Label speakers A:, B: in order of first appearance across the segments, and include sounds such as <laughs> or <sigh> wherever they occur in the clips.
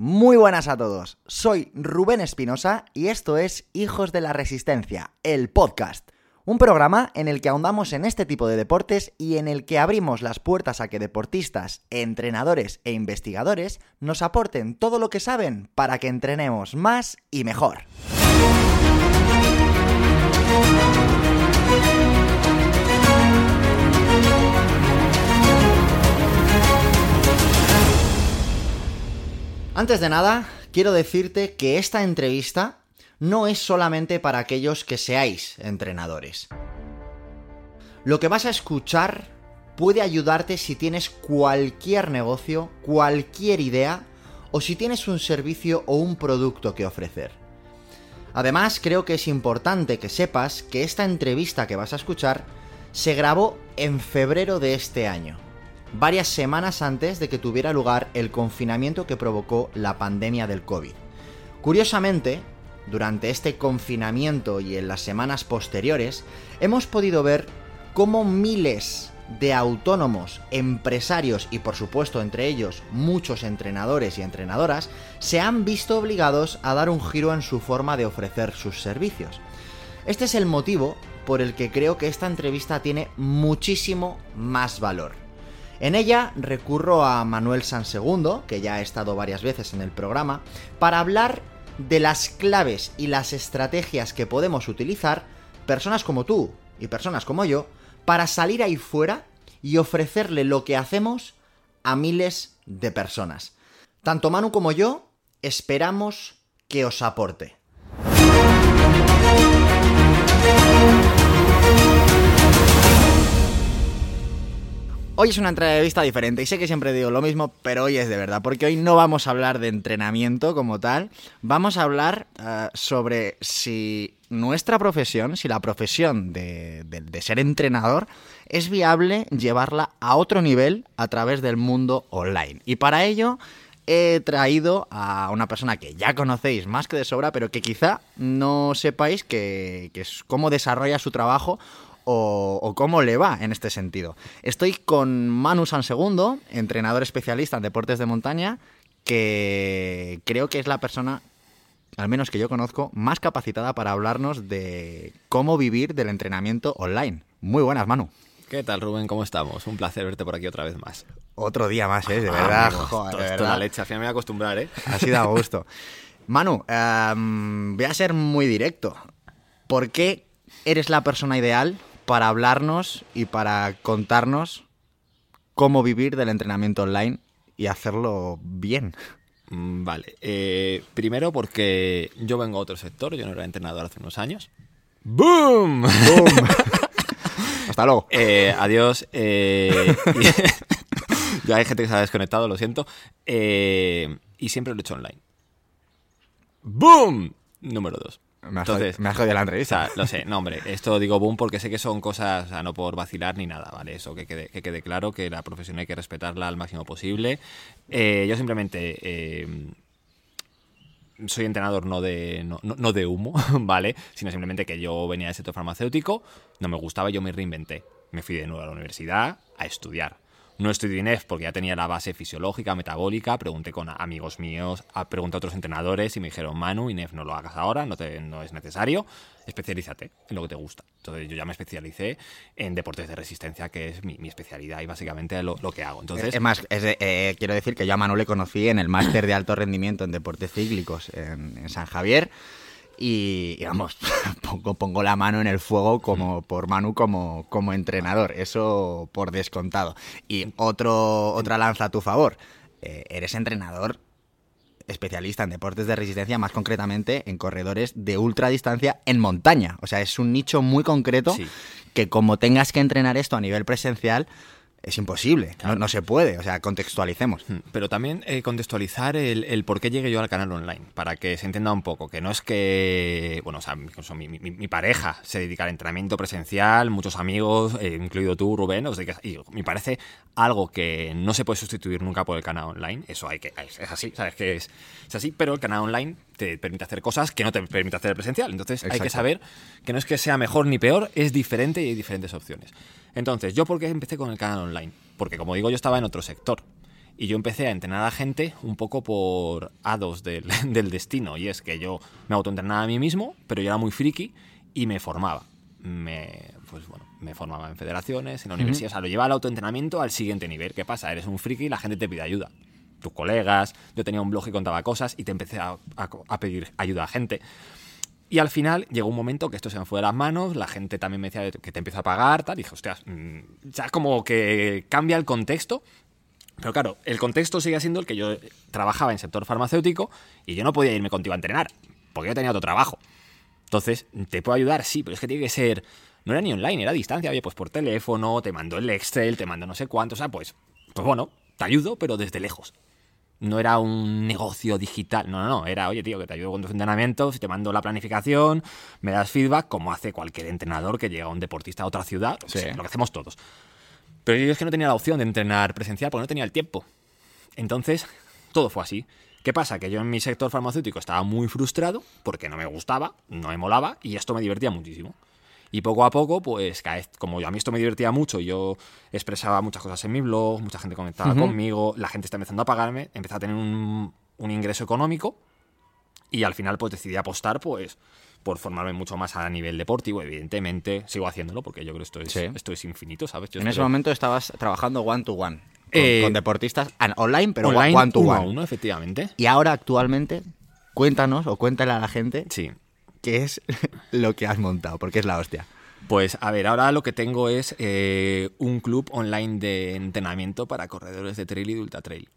A: Muy buenas a todos, soy Rubén Espinosa y esto es Hijos de la Resistencia, el podcast. Un programa en el que ahondamos en este tipo de deportes y en el que abrimos las puertas a que deportistas, entrenadores e investigadores nos aporten todo lo que saben para que entrenemos más y mejor. Antes de nada, quiero decirte que esta entrevista no es solamente para aquellos que seáis entrenadores. Lo que vas a escuchar puede ayudarte si tienes cualquier negocio, cualquier idea o si tienes un servicio o un producto que ofrecer. Además, creo que es importante que sepas que esta entrevista que vas a escuchar se grabó en febrero de este año varias semanas antes de que tuviera lugar el confinamiento que provocó la pandemia del COVID. Curiosamente, durante este confinamiento y en las semanas posteriores, hemos podido ver cómo miles de autónomos, empresarios y por supuesto entre ellos muchos entrenadores y entrenadoras se han visto obligados a dar un giro en su forma de ofrecer sus servicios. Este es el motivo por el que creo que esta entrevista tiene muchísimo más valor. En ella recurro a Manuel Sansegundo, que ya ha estado varias veces en el programa, para hablar de las claves y las estrategias que podemos utilizar, personas como tú y personas como yo, para salir ahí fuera y ofrecerle lo que hacemos a miles de personas. Tanto Manu como yo esperamos que os aporte. Hoy es una entrevista diferente y sé que siempre digo lo mismo, pero hoy es de verdad, porque hoy no vamos a hablar de entrenamiento como tal, vamos a hablar uh, sobre si nuestra profesión, si la profesión de, ser entrenador es viable llevarla a otro nivel a través del mundo online. Y para ello he traído a una persona que ya conocéis más que de sobra, pero que quizá no sepáis que es cómo desarrolla su trabajo o, o, cómo le va en este sentido. Estoy con Manu Sansegundo, entrenador especialista en deportes de montaña, que creo que es la persona, al menos que yo conozco, más capacitada para hablarnos de cómo vivir del entrenamiento online. Muy buenas, Manu.
B: ¿Qué tal, Rubén? ¿Cómo estamos? Un placer verte por aquí otra vez más.
A: Otro día más, ¿eh? De verdad.
B: Ah,
A: joder,
B: esto,
A: de verdad.
B: la leche, al final me voy a acostumbrar, ¿eh?
A: Así da gusto. <laughs> Manu, um, voy a ser muy directo. ¿Por qué eres la persona ideal para hablarnos y para contarnos cómo vivir del entrenamiento online y hacerlo bien.
B: Mm, Vale. Eh, primero porque yo vengo a otro sector, yo no era entrenador hace unos años. ¡Boom!
A: ¡Boom! <laughs> Hasta luego.
B: Eh, adiós. Eh, <laughs> ya hay gente que se ha desconectado, lo siento. Y siempre lo he hecho online. ¡Boom! Número dos.
A: Me has,
B: Entonces,
A: me has jodido la
B: O
A: entrevista.
B: sea, lo sé, no, hombre, esto digo boom porque sé que son cosas, o sea, no por vacilar ni nada, ¿vale? Eso que quede, que quede claro, que la profesión hay que respetarla al máximo posible. Eh, yo simplemente eh, soy entrenador no de, no, no- de humo, <laughs> ¿vale? Sino simplemente que yo venía del sector farmacéutico, no me gustaba yo me reinventé. Me fui de nuevo a la universidad a estudiar. No estudié INEF porque ya tenía la base fisiológica, metabólica. Pregunté con amigos míos, a- pregunté a otros entrenadores y me dijeron, Manu, INEF no lo hagas ahora, no, te- no es necesario. Especialízate en lo que te gusta. Entonces yo ya me especialicé en deportes de resistencia, que es mi, mi especialidad y básicamente lo, lo que hago. Entonces,
A: es más, es eh, quiero decir que yo a Manu le conocí en el máster de alto rendimiento en deportes cíclicos en, en San Javier. Y, y vamos, <laughs> pongo, pongo la mano en el fuego como por Manu como, como entrenador, eso por descontado. Y otro, otra lanza a tu favor, eh, eres entrenador especialista en deportes de resistencia, más concretamente en corredores de ultradistancia en montaña. O sea, es un nicho muy concreto
B: Sí.
A: que como tengas que entrenar esto a nivel presencial, es imposible, no, no se puede, o sea, contextualicemos.
B: Mm, Pero también eh, contextualizar el, el por qué llegué yo al canal online, para que se entienda un poco, que no es que, bueno, o sea, mi, mi- mi pareja se dedica al entrenamiento presencial, muchos amigos, eh, incluido tú, Rubén, os dedicas- y me parece algo que no se puede sustituir nunca por el canal online, eso hay que, es, es así, sabes que es, es así, pero el canal online te permite hacer cosas que no te permite hacer el presencial, entonces hay que saber que no es que sea mejor ni peor, es diferente y hay diferentes opciones. Entonces, ¿yo por qué empecé con el canal online? Porque como digo, yo estaba en otro sector. Y yo empecé a entrenar a gente un poco por hados del, <laughs> del destino. Y es que yo me autoentrenaba a mí mismo, pero yo era muy friki y me formaba. Me, pues bueno, me formaba en federaciones, en la universidad. O sea, lo llevaba el autoentrenamiento al siguiente nivel. ¿Qué pasa? Eres un friki y la gente te pide ayuda. Tus colegas, yo tenía un blog y contaba cosas y te empecé a, a- a pedir ayuda a gente. Y al final llegó un momento que esto se me fue de las manos, la gente también me decía que te empiezo a pagar, tal. Y dije, hostias, mm, ya como que cambia el contexto. Pero claro, el contexto sigue siendo el que yo trabajaba en sector farmacéutico y yo no podía irme contigo a entrenar, porque yo tenía otro trabajo. Entonces, ¿te puedo ayudar? Sí, pero es que tiene que ser. No era ni online, era a distancia. Oye, pues por teléfono, te mando el Excel, te mando no sé cuánto. O sea, pues, pues bueno, te ayudo, pero desde lejos. No era un negocio digital. No, no, no. Era, oye, tío, que te ayudo con tus entrenamientos, te mando la planificación, me das feedback, como hace cualquier entrenador que llega a un deportista a otra ciudad.
A: Sí.
B: Lo que hacemos todos. Pero yo es que no tenía la opción de entrenar presencial porque no tenía el tiempo. Entonces, todo fue así. ¿Qué pasa? Que yo en mi sector farmacéutico estaba muy frustrado porque no me gustaba, no me molaba y esto me divertía muchísimo. Y poco a poco, pues como a mí esto me divertía mucho, yo expresaba muchas cosas en mi blog, mucha gente conectaba conmigo, la gente está empezando a pagarme, empecé a tener un, un ingreso económico y al final pues decidí apostar pues por formarme mucho más a nivel deportivo, evidentemente sigo haciéndolo porque yo creo que esto es,
A: Sí.
B: esto es infinito, ¿sabes? Yo
A: En
B: es
A: ese momento estabas trabajando one to one. Con,
B: Eh,
A: con deportistas an- online, pero
B: online,
A: one to one.
B: uno, efectivamente.
A: Y ahora actualmente, cuéntanos o cuéntale a la gente
B: Sí.
A: Qué es <laughs> lo que has montado, porque es la hostia.
B: Pues a ver, ahora lo que tengo es eh, un club online de entrenamiento para corredores de trail y de ultra trail,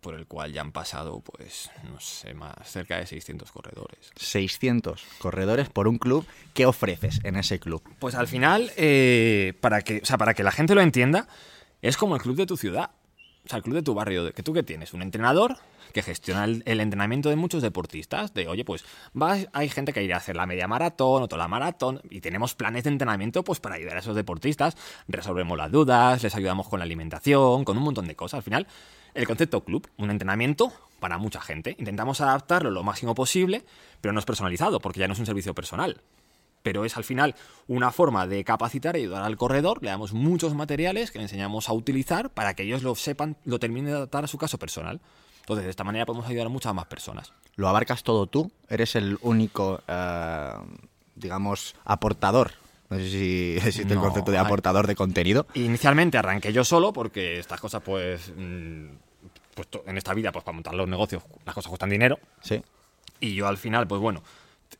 B: por el cual ya han pasado, pues, no sé, más cerca de 600 corredores.
A: 600 corredores por un club. ¿Qué ofreces en ese club?
B: Pues al final, eh, para, que, o sea, para que la gente lo entienda, es como el club de tu ciudad. O el club de tu barrio. Que tú que tienes un entrenador que gestiona el, entrenamiento de muchos deportistas. De, oye, pues vas, hay gente que irá a hacer la media maratón, otro la maratón, y tenemos planes de entrenamiento pues para ayudar a esos deportistas. Resolvemos las dudas, les ayudamos con la alimentación, con un montón de cosas. Al final, el concepto club, un entrenamiento para mucha gente. Intentamos adaptarlo lo máximo posible, pero no es personalizado, porque ya no es un servicio personal pero es al final una forma de capacitar y ayudar al corredor. Le damos muchos materiales que le enseñamos a utilizar para que ellos lo sepan, lo terminen de adaptar a su caso personal. Entonces, de esta manera podemos ayudar a muchas más personas.
A: ¿Lo abarcas todo tú? ¿Eres el único, eh, digamos, aportador? No sé si <laughs> existe el concepto de aportador de contenido.
B: Inicialmente arranqué yo solo porque estas cosas, pues, mm, pues en esta vida, pues para montar los negocios, las cosas cuestan dinero.
A: Sí.
B: Y yo al final, pues bueno,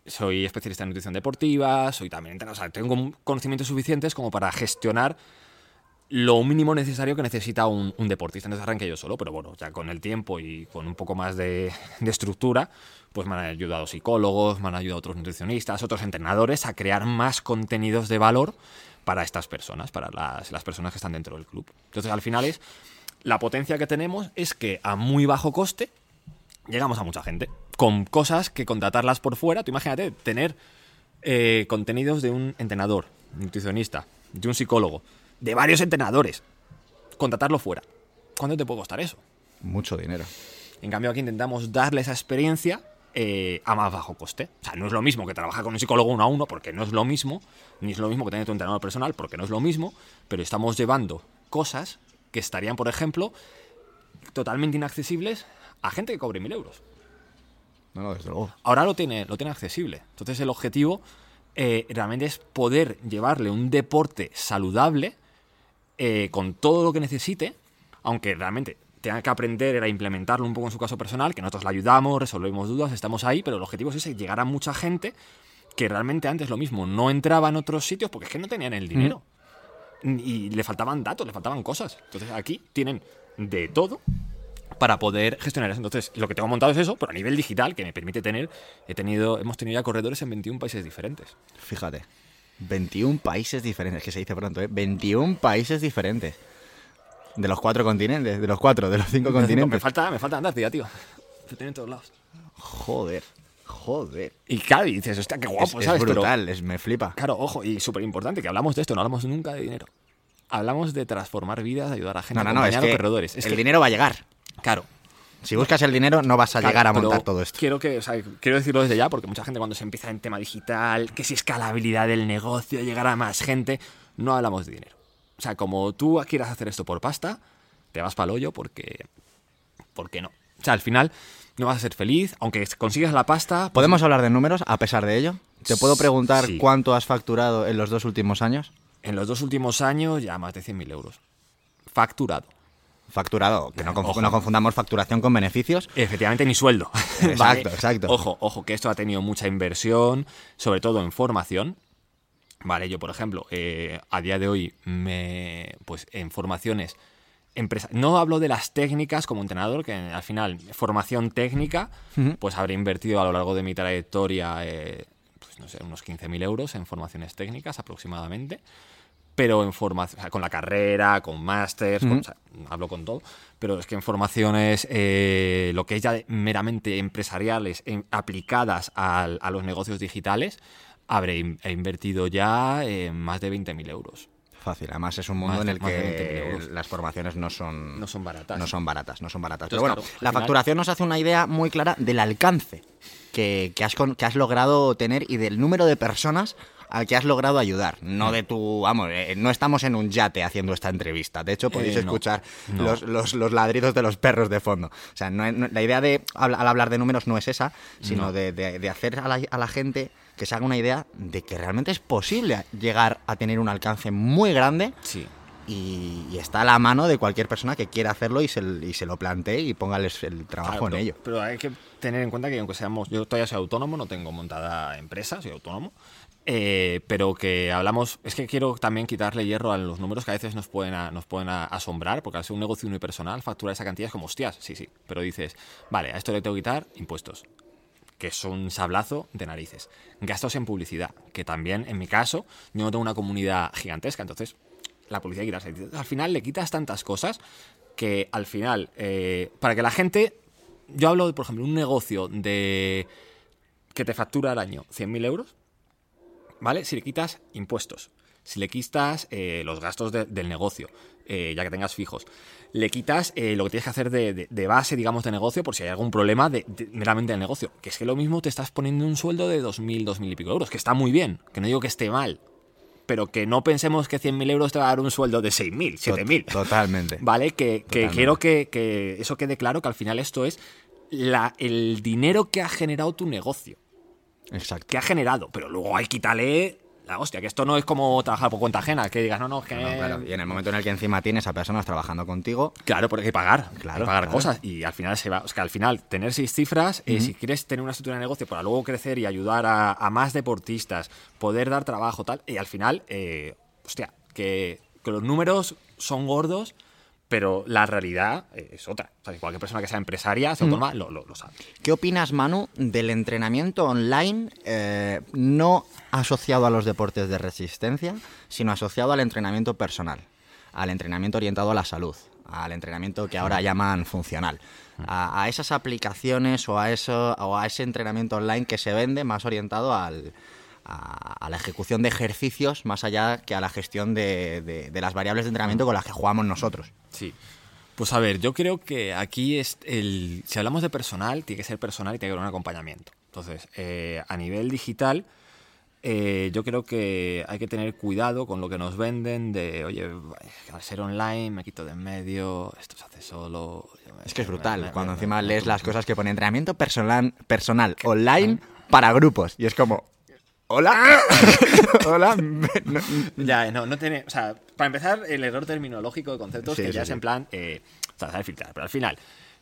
B: soy especialista en nutrición deportiva, soy también o sea, tengo conocimientos suficientes como para gestionar lo mínimo necesario que necesita un, un deportista. Entonces arranqué yo solo, pero bueno, ya con el tiempo y con un poco más de, de estructura, pues me han ayudado psicólogos, me han ayudado otros nutricionistas, otros entrenadores a crear más contenidos de valor para estas personas, para las, las personas que están dentro del club. Entonces al final es, la potencia que tenemos es que a muy bajo coste llegamos a mucha gente. Con cosas que contratarlas por fuera. Tú imagínate tener eh, contenidos de un entrenador, nutricionista, de un psicólogo, de varios entrenadores. Contratarlo fuera. ¿Cuánto te puede costar eso?
A: Mucho dinero.
B: En cambio, aquí intentamos darle esa experiencia eh, a más bajo coste. O sea, no es lo mismo que trabajar con un psicólogo uno a uno, porque no es lo mismo, ni es lo mismo que tener tu entrenador personal, porque no es lo mismo, pero estamos llevando cosas que estarían, por ejemplo, totalmente inaccesibles a gente que cobre mil euros.
A: No, no, desde luego.
B: Ahora lo tiene, lo tiene accesible. Entonces el objetivo eh, realmente es poder llevarle un deporte saludable eh, con todo lo que necesite, aunque realmente tenga que aprender a implementarlo un poco en su caso personal, que nosotros le ayudamos, resolvemos dudas, estamos ahí, pero el objetivo es ese, llegar a mucha gente que realmente antes lo mismo, no entraba en otros sitios porque es que no tenían el dinero. Y le faltaban datos, le faltaban cosas. Entonces aquí tienen de todo para poder gestionar eso. Entonces, lo que tengo montado es eso, pero a nivel digital, que me permite tener, he tenido, hemos tenido ya corredores en 21 países diferentes.
A: Fíjate. 21 países diferentes, que se dice pronto, ¿eh? 21 países diferentes. De los cuatro continentes, de los cuatro, de los cinco <laughs>
B: me
A: continentes.
B: falta, me falta andar, tío, tío. Lo tienen en todos lados.
A: Joder, joder.
B: Y claro, y dices, hostia, qué
A: Es,
B: guapo,
A: es
B: ¿sabes? Pero,
A: brutal, es, me flipa.
B: claro, ojo, y súper importante, que hablamos de esto, no hablamos nunca de dinero. Hablamos de transformar vidas, de ayudar a gente,
A: No, no, no, es
B: a
A: que
B: corredores. Es
A: el
B: que,
A: dinero va a llegar.
B: Claro,
A: Si buscas el dinero, no vas a
B: Claro,
A: llegar a montar todo esto.
B: Quiero que, o sea, quiero decirlo desde ya, porque mucha gente cuando se empieza en tema digital, que si escalabilidad del negocio, llegar a más gente, no hablamos de dinero. O sea, como tú quieras hacer esto por pasta, te vas para el hoyo porque ¿por qué no? O sea, al final no vas a ser feliz, aunque consigas la pasta.
A: ¿Podemos hablar de números a pesar de ello? ¿Te puedo preguntar
B: Sí.
A: cuánto has facturado en los dos últimos años?
B: En los dos últimos años ya más de 100.000 euros. Facturado.
A: Facturado, que no, conf- no confundamos facturación con beneficios.
B: Efectivamente, ni sueldo. <laughs>
A: Exacto,
B: ¿Vale?
A: exacto.
B: Ojo, ojo, que esto ha tenido mucha inversión, sobre todo en formación. Vale, yo, por ejemplo, eh, a día de hoy, me, pues en formaciones, empresa, no hablo de las técnicas como entrenador, que al final, formación técnica, pues habré invertido a lo largo de mi trayectoria, eh, pues no sé, unos 15.000 euros en formaciones técnicas aproximadamente pero en formación, o sea, con la carrera, con másters, con- o sea, hablo con todo, pero es que en formaciones, eh, lo que es ya meramente empresariales, en- aplicadas al- a los negocios digitales, habré in- he invertido ya eh, más de 20.000 euros.
A: Fácil, además es un mundo en el
B: más de 20.000
A: que las formaciones no son,
B: No son baratas.
A: No son baratas, no son baratas.
B: Entonces,
A: Pero bueno,
B: claro,
A: la
B: final-
A: facturación nos hace una idea muy clara del alcance que, que has, con- que has logrado tener y del número de personas al que has logrado ayudar.
B: Mm.
A: No de tu, vamos, eh, no estamos en un yate haciendo esta entrevista. De hecho, podéis
B: Eh, no,
A: escuchar
B: no.
A: Los, los- los ladridos de los perros de fondo. O sea, no- la idea de, al, al hablar de números no es esa, sino
B: No.
A: de, de- de hacer a la, a la gente que se haga una idea de que realmente es posible llegar a tener un alcance muy grande
B: Sí.
A: y, está a la mano de cualquier persona que quiera hacerlo y se, y se lo plantee y póngales el trabajo
B: Claro,
A: en
B: pero,
A: ello.
B: Pero hay que tener en cuenta que aunque seamos, yo todavía soy autónomo, no tengo montada empresa, soy autónomo, eh, pero que hablamos, es que quiero también quitarle hierro a los números que a veces nos pueden, nos pueden asombrar, porque al ser un negocio unipersonal, facturar esa cantidad es como, hostias, sí, sí, pero dices, vale, a esto le tengo que quitar impuestos, que es un sablazo de narices. Gastos en publicidad, que también, en mi caso, yo no tengo una comunidad gigantesca, entonces la publicidad quitarse. Al final le quitas tantas cosas que al final, eh, para que la gente, yo hablo, de, por ejemplo, un negocio de que te factura al año 100.000 euros, ¿vale? Si le quitas impuestos, si le quitas eh, los gastos de- del negocio, eh, ya que tengas fijos, le quitas eh, lo que tienes que hacer de, de- de base, digamos, de negocio, por si hay algún problema de, meramente del negocio. Que es que lo mismo te estás poniendo un sueldo de 2.000, 2.000 y pico euros, que está muy bien, que no digo que esté mal, pero que no pensemos que 100.000 euros te va a dar un sueldo de 6.000, 7.000.
A: Totalmente. <laughs>
B: ¿Vale? Que, que
A: Totalmente.
B: quiero que, que eso quede claro, que al final esto es la, el dinero que ha generado tu negocio
A: Exacto.
B: que ha generado, pero luego hay que quitarle la hostia, que esto no es como trabajar por cuenta ajena, que digas, no, no, es que...
A: No, claro, Y en el momento en el que encima tienes a personas trabajando contigo,
B: Claro, porque hay que pagar,
A: Claro,
B: hay que pagar
A: claro.
B: cosas y al final se va, es que al final tener seis cifras, eh, si quieres tener una estructura de negocio para luego crecer y ayudar a, a más deportistas, poder dar trabajo tal, y al final, eh, hostia, que, que los números son gordos, pero la realidad eh, es otra. O sea, cualquier persona que sea empresaria, sea autónoma, lo, lo, lo sabe.
A: ¿qué opinas, Manu, del entrenamiento online eh, no asociado a los deportes de resistencia, sino asociado al entrenamiento personal, al entrenamiento orientado a la salud, al entrenamiento que ahora llaman funcional? A, a esas aplicaciones o a, eso, o a ese entrenamiento online que se vende más orientado al, a, a la ejecución de ejercicios más allá que a la gestión de, de- de las variables de entrenamiento con las que jugamos nosotros.
B: Sí. Pues a ver, yo creo que aquí es el. Si hablamos de personal, tiene que ser personal y tiene que haber un acompañamiento. Entonces, eh, a nivel digital, eh, yo creo que hay que tener cuidado con lo que nos venden de, oye, al ser online me quito de en medio, esto se hace solo.
A: Es que es brutal,
B: Me- me-
A: cuando encima lees las cosas que pone entrenamiento personal, personal online <laughs> para grupos. Y es como, hola, <laughs> hola. No-
B: Ya, no, no tiene. O sea, para empezar, el error terminológico de conceptos
A: Sí,
B: que
A: sí,
B: ya es
A: sí.
B: en plan. Eh, o sea, saber filtrar. Pero al final,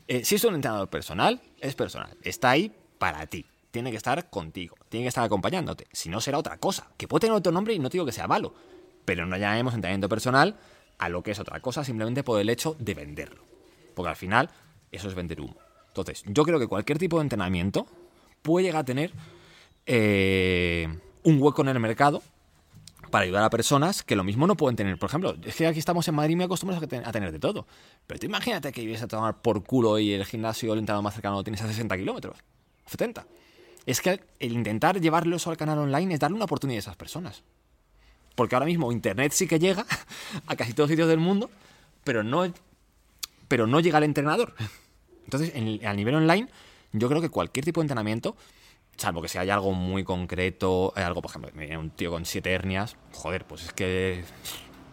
B: eh, si es un entrenador personal, es personal. Está ahí para ti. Tiene que estar contigo. Tiene que estar acompañándote. Si no, será otra cosa. Que puede tener otro nombre y no digo que sea malo. Pero no llamemos entrenamiento personal a lo que es otra cosa simplemente por el hecho de venderlo. Porque al final, eso es vender humo. Entonces, yo creo que cualquier tipo de entrenamiento puede llegar a tener eh, un hueco en el mercado para ayudar a personas que lo mismo no pueden tener. Por ejemplo, es que aquí estamos en Madrid y me acostumbramos a, ten- a tener de todo. Pero tú imagínate que vives a tomar por culo y el gimnasio, el entrenador más cercano lo tienes a 60 kilómetros, 70. Es que el intentar llevarlo eso al canal online es darle una oportunidad a esas personas. Porque ahora mismo Internet sí que llega <laughs> a casi todos sitios del mundo, pero no, pero no llega al entrenador. Entonces, en a nivel online, yo creo que cualquier tipo de entrenamiento, salvo que sea haya algo muy concreto, eh, algo, por ejemplo, un tío con siete hernias, joder, pues es que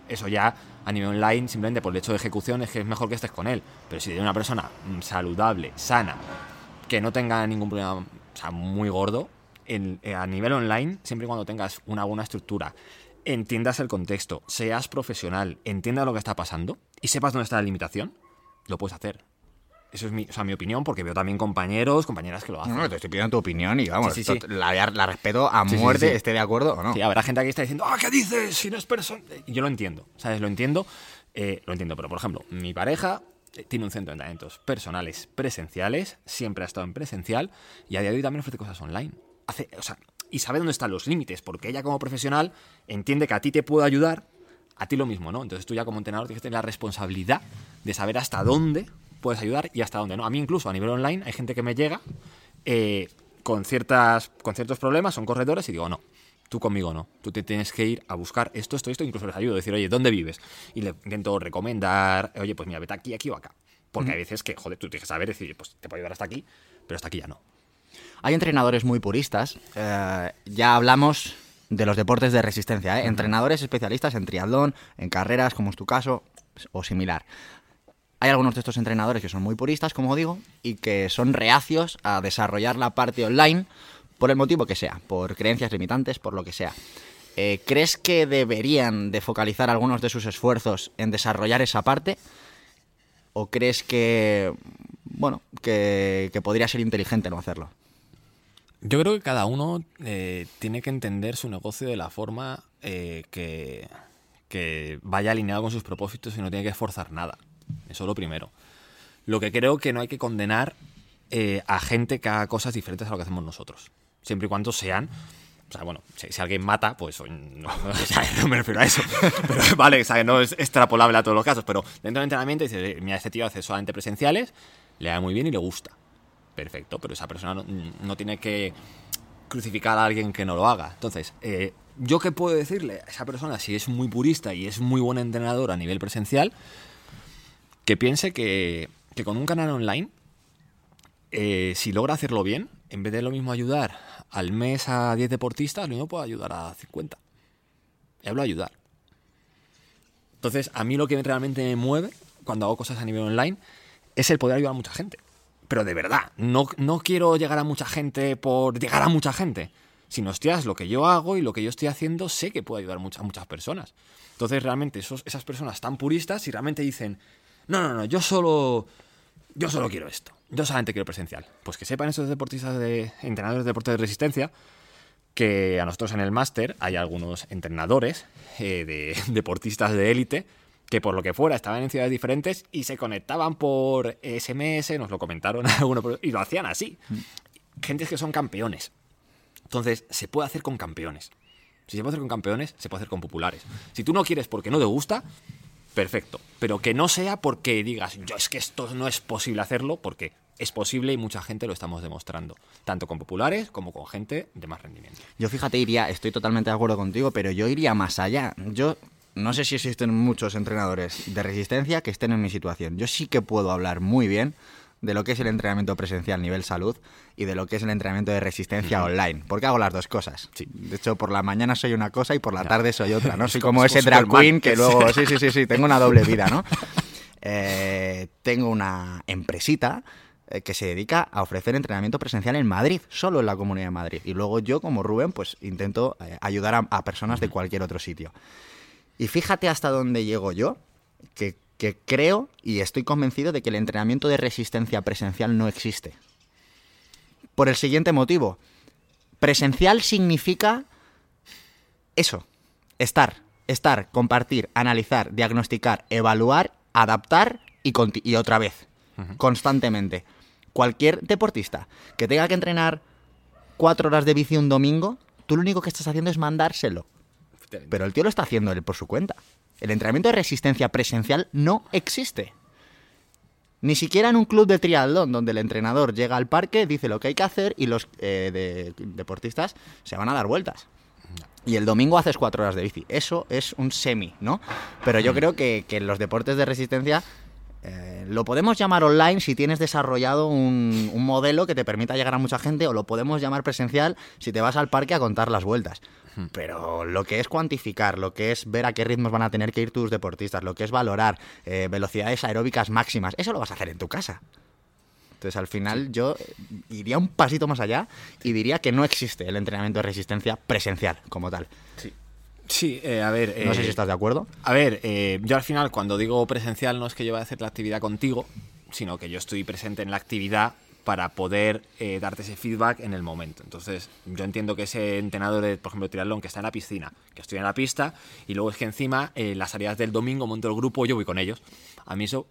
B: Eso ya a nivel online, simplemente por el hecho de ejecución, es que es mejor que estés con él. Pero si tiene una persona mm, saludable, sana, que no tenga ningún problema, o sea, muy gordo, en- eh, a nivel online, siempre y cuando tengas una buena estructura, entiendas el contexto, seas profesional, entiendas lo que está pasando y sepas dónde está la limitación, lo puedes hacer. Eso es mi, o sea, mi opinión, porque veo también compañeros, compañeras que lo hacen.
A: No, no, te estoy pidiendo tu opinión y vamos,
B: Sí, sí, sí.
A: to- La, la respeto a muerte, esté de acuerdo o no.
B: Sí, habrá gente aquí que está diciendo, ah, ¿qué dices? Si no es persona. Yo lo entiendo, ¿sabes? Lo entiendo, eh, lo entiendo. Pero, por ejemplo, mi pareja eh, tiene un centro de entrenamientos personales presenciales, siempre ha estado en presencial y a día de hoy también ofrece cosas online. Hace, o sea, y sabe dónde están los límites, porque ella como profesional entiende que a ti te puede ayudar, a ti lo mismo, ¿no? Entonces tú ya como entrenador tienes que tener la responsabilidad de saber hasta dónde puedes ayudar y hasta dónde no. A mí incluso a nivel online hay gente que me llega eh, con, ciertas, con ciertos problemas, son corredores y digo, no, tú conmigo no. Tú te tienes que ir a buscar esto, esto, esto, incluso les ayudo decir, oye, ¿dónde vives? Y le intento recomendar, oye, pues mira, vete aquí, aquí o acá. Porque hay veces que, joder, tú tienes que saber decir, pues te puedo ayudar hasta aquí, pero hasta aquí ya no.
A: Hay entrenadores muy puristas. eh, ya hablamos de los deportes de resistencia, ¿eh? entrenadores especialistas en triatlón, en carreras, como es tu caso, o similar. Hay algunos de estos entrenadores que son muy puristas, como digo, y que son reacios a desarrollar la parte online por el motivo que sea, por creencias limitantes, por lo que sea. Eh, ¿Crees que deberían de focalizar algunos de sus esfuerzos en desarrollar esa parte? ¿O crees que, bueno, que, podría ser inteligente no hacerlo?
B: Yo creo que cada uno eh, tiene que entender su negocio de la forma eh, que vaya alineado con sus propósitos y no tiene que esforzar nada. Eso es lo primero. Lo que creo que no hay que condenar eh, a gente que haga cosas diferentes a lo que hacemos nosotros. Siempre y cuando sean. O sea, bueno, si, alguien mata, pues no, <laughs> no, me refiero a eso. <laughs> Pero, vale, o sea, no es extrapolable a todos los casos. Pero dentro del entrenamiento dices, mira, este tío hace solamente presenciales, le da muy bien y le gusta. Perfecto, pero esa persona no, no tiene que crucificar a alguien que no lo haga. Entonces, eh, ¿yo qué puedo decirle a esa persona si es muy purista y es muy buen entrenador a nivel presencial? Que piense que, que con un canal online, eh, si logra hacerlo bien, en vez de lo mismo ayudar al mes a 10 deportistas, lo mismo puede ayudar a 50. Y hablo de ayudar. Entonces, a mí lo que realmente me mueve cuando hago cosas a nivel online es el poder ayudar a mucha gente. Pero de verdad, no, no quiero llegar a mucha gente por llegar a mucha gente. Sino, hostias, lo que yo hago y lo que yo estoy haciendo sé que puede ayudar a muchas personas. Entonces, realmente, esas personas tan puristas y realmente dicen, no, no, no, yo solo, yo solo quiero esto. Yo solamente quiero presencial. Pues que sepan esos deportistas de entrenadores de deporte de resistencia que a nosotros en el máster hay algunos entrenadores eh, de <laughs> deportistas de élite que por lo que fuera estaban en ciudades diferentes y se conectaban por SMS, nos lo comentaron <laughs> algunos, y lo hacían así. Gentes que son campeones. Entonces, se puede hacer con campeones. Si se puede hacer con campeones, se puede hacer con populares. Si tú no quieres porque no te gusta, perfecto. Pero que no sea porque digas, yo es que esto no es posible hacerlo, porque es posible y mucha gente lo estamos demostrando. Tanto con populares como con gente de más rendimiento.
A: Yo fíjate, iría, estoy totalmente de acuerdo contigo, pero yo iría más allá. Yo no sé si existen muchos entrenadores de resistencia que estén en mi situación. Yo sí que puedo hablar muy bien de lo que es el entrenamiento presencial nivel salud y de lo que es el entrenamiento de resistencia online, porque hago las dos cosas.
B: Sí.
A: De hecho, por la mañana soy una cosa y por la tarde soy otra, ¿no? Soy
B: como-
A: como
B: es
A: ese drag queen que luego... Sí, sí, sí, sí, tengo una doble vida, ¿no? <laughs> Eh, tengo una empresita eh, que se dedica a ofrecer entrenamiento presencial en Madrid, solo en la Comunidad de Madrid. Y luego yo, como Rubén, pues intento eh, ayudar a, a personas de cualquier otro sitio. Y fíjate hasta dónde llego yo, que, que creo y estoy convencido de que el entrenamiento de resistencia presencial no existe. Por el siguiente motivo. Presencial significa eso, estar, estar, compartir, analizar, diagnosticar, evaluar, adaptar y, otra vez, constantemente. Cualquier deportista que tenga que entrenar cuatro horas de bici un domingo, tú lo único que estás haciendo es mandárselo. Pero el tío lo está haciendo él por su cuenta. El entrenamiento de resistencia presencial no existe. Ni siquiera en un club de triatlón donde el entrenador llega al parque, dice lo que hay que hacer y los eh, de- deportistas se van a dar vueltas. Y el domingo haces cuatro horas de bici. Eso es un semi, ¿no? Pero yo creo que, que en los deportes de resistencia Eh, lo podemos llamar online si tienes desarrollado un, un modelo que te permita llegar a mucha gente o lo podemos llamar presencial si te vas al parque a contar las vueltas. Pero lo que es cuantificar, lo que es ver a qué ritmos van a tener que ir tus deportistas, lo que es valorar eh, velocidades aeróbicas máximas, eso lo vas a hacer en tu casa. Entonces, al final, yo iría un pasito más allá y diría que no existe el entrenamiento de resistencia presencial como tal.
B: Sí, eh, a ver.
A: No sé
B: eh,
A: si estás de acuerdo.
B: A ver, eh, yo al final cuando digo presencial no es que yo vaya a hacer la actividad contigo, sino que yo estoy presente en la actividad para poder eh, darte ese feedback en el momento. Entonces, yo entiendo que ese entrenador, de, por ejemplo, triatlón, que está en la piscina, que estoy en la pista, y luego es que encima, eh, las salidas del domingo monto el grupo, yo voy con ellos. A mí eso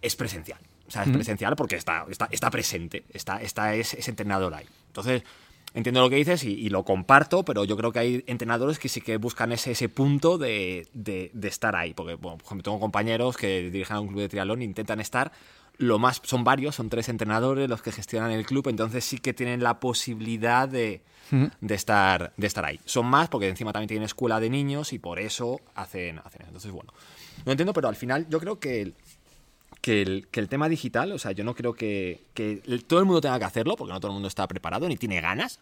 B: es presencial. O sea, es presencial porque está, está, está presente, está, está ese, ese entrenador ahí. Entonces, entiendo lo que dices y, y lo comparto, pero yo creo que hay entrenadores que sí que buscan ese, ese punto de, de- de estar ahí. Porque, bueno, por ejemplo, tengo compañeros que dirigen a un club de triatlón e intentan estar lo más, son varios, son tres entrenadores los que gestionan el club, entonces sí que tienen la posibilidad de, de, estar, de estar ahí. Son más porque encima también tienen escuela de niños y por eso hacen, hacen eso. Entonces, bueno, no entiendo, pero al final yo creo que el, que el, que el tema digital, o sea, yo no creo que, que el- todo el mundo tenga que hacerlo, porque no todo el mundo está preparado ni tiene ganas,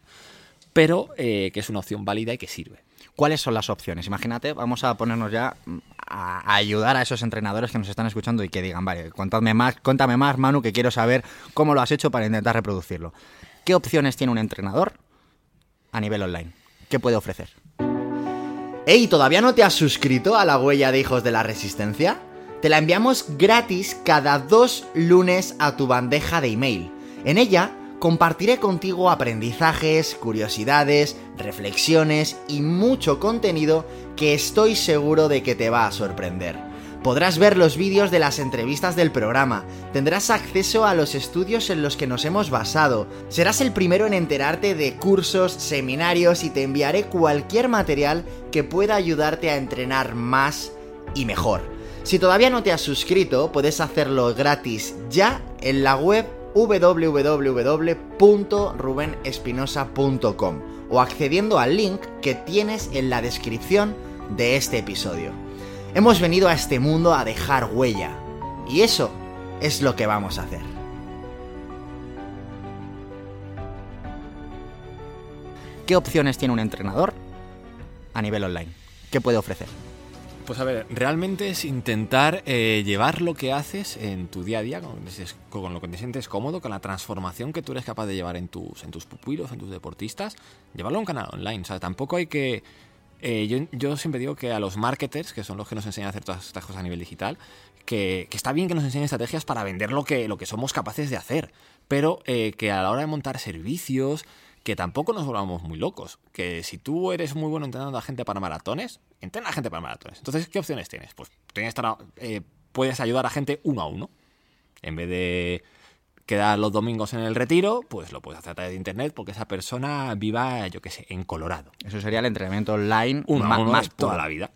B: pero eh, que es una opción válida y que sirve.
A: ¿Cuáles son las opciones? Imagínate, vamos a ponernos ya mm, a, a ayudar a esos entrenadores que nos están escuchando y que digan, vale, contadme más, cuéntame más, Manu, que quiero saber cómo lo has hecho para intentar reproducirlo. ¿Qué opciones tiene un entrenador a nivel online? ¿Qué puede ofrecer? ¡Ey! ¿Todavía no te has suscrito a la huella de Hijos de la Resistencia? Te la enviamos gratis cada dos lunes a tu bandeja de email. En ella compartiré contigo aprendizajes, curiosidades, reflexiones y mucho contenido que estoy seguro de que te va a sorprender. Podrás ver los vídeos de las entrevistas del programa, tendrás acceso a los estudios en los que nos hemos basado, serás el primero en enterarte de cursos, seminarios y te enviaré cualquier material que pueda ayudarte a entrenar más y mejor. Si todavía no te has suscrito, puedes hacerlo gratis ya en la web www.rubenespinosa.com o accediendo al link que tienes en la descripción de este episodio. Hemos venido a este mundo a dejar huella y eso es lo que vamos a hacer. ¿Qué opciones tiene un entrenador a nivel online? ¿Qué puede ofrecer?
B: Pues a ver, realmente es intentar eh, llevar lo que haces en tu día a día, con, lo que te sientes cómodo, con la transformación que tú eres capaz de llevar en tus, en tus pupilos, en tus deportistas, llevarlo a un canal online. O sea, tampoco hay que... eh, yo, yo siempre digo que a los marketers, que son los que nos enseñan a hacer todas estas cosas a nivel digital, que, que está bien que nos enseñen estrategias para vender lo que, lo que somos capaces de hacer, pero eh, que a la hora de montar servicios, que tampoco nos volvamos muy locos. Que si tú eres muy bueno entrenando a gente para maratones, entrena a gente para maratones. Entonces, ¿qué opciones tienes? Pues tienes tra- eh, puedes ayudar a gente uno a uno. En vez de quedar los domingos en el retiro, pues lo puedes hacer a través de internet porque esa persona viva, yo qué sé, en Colorado
A: Eso sería el entrenamiento online
B: uno a uno
A: más
B: toda la vida.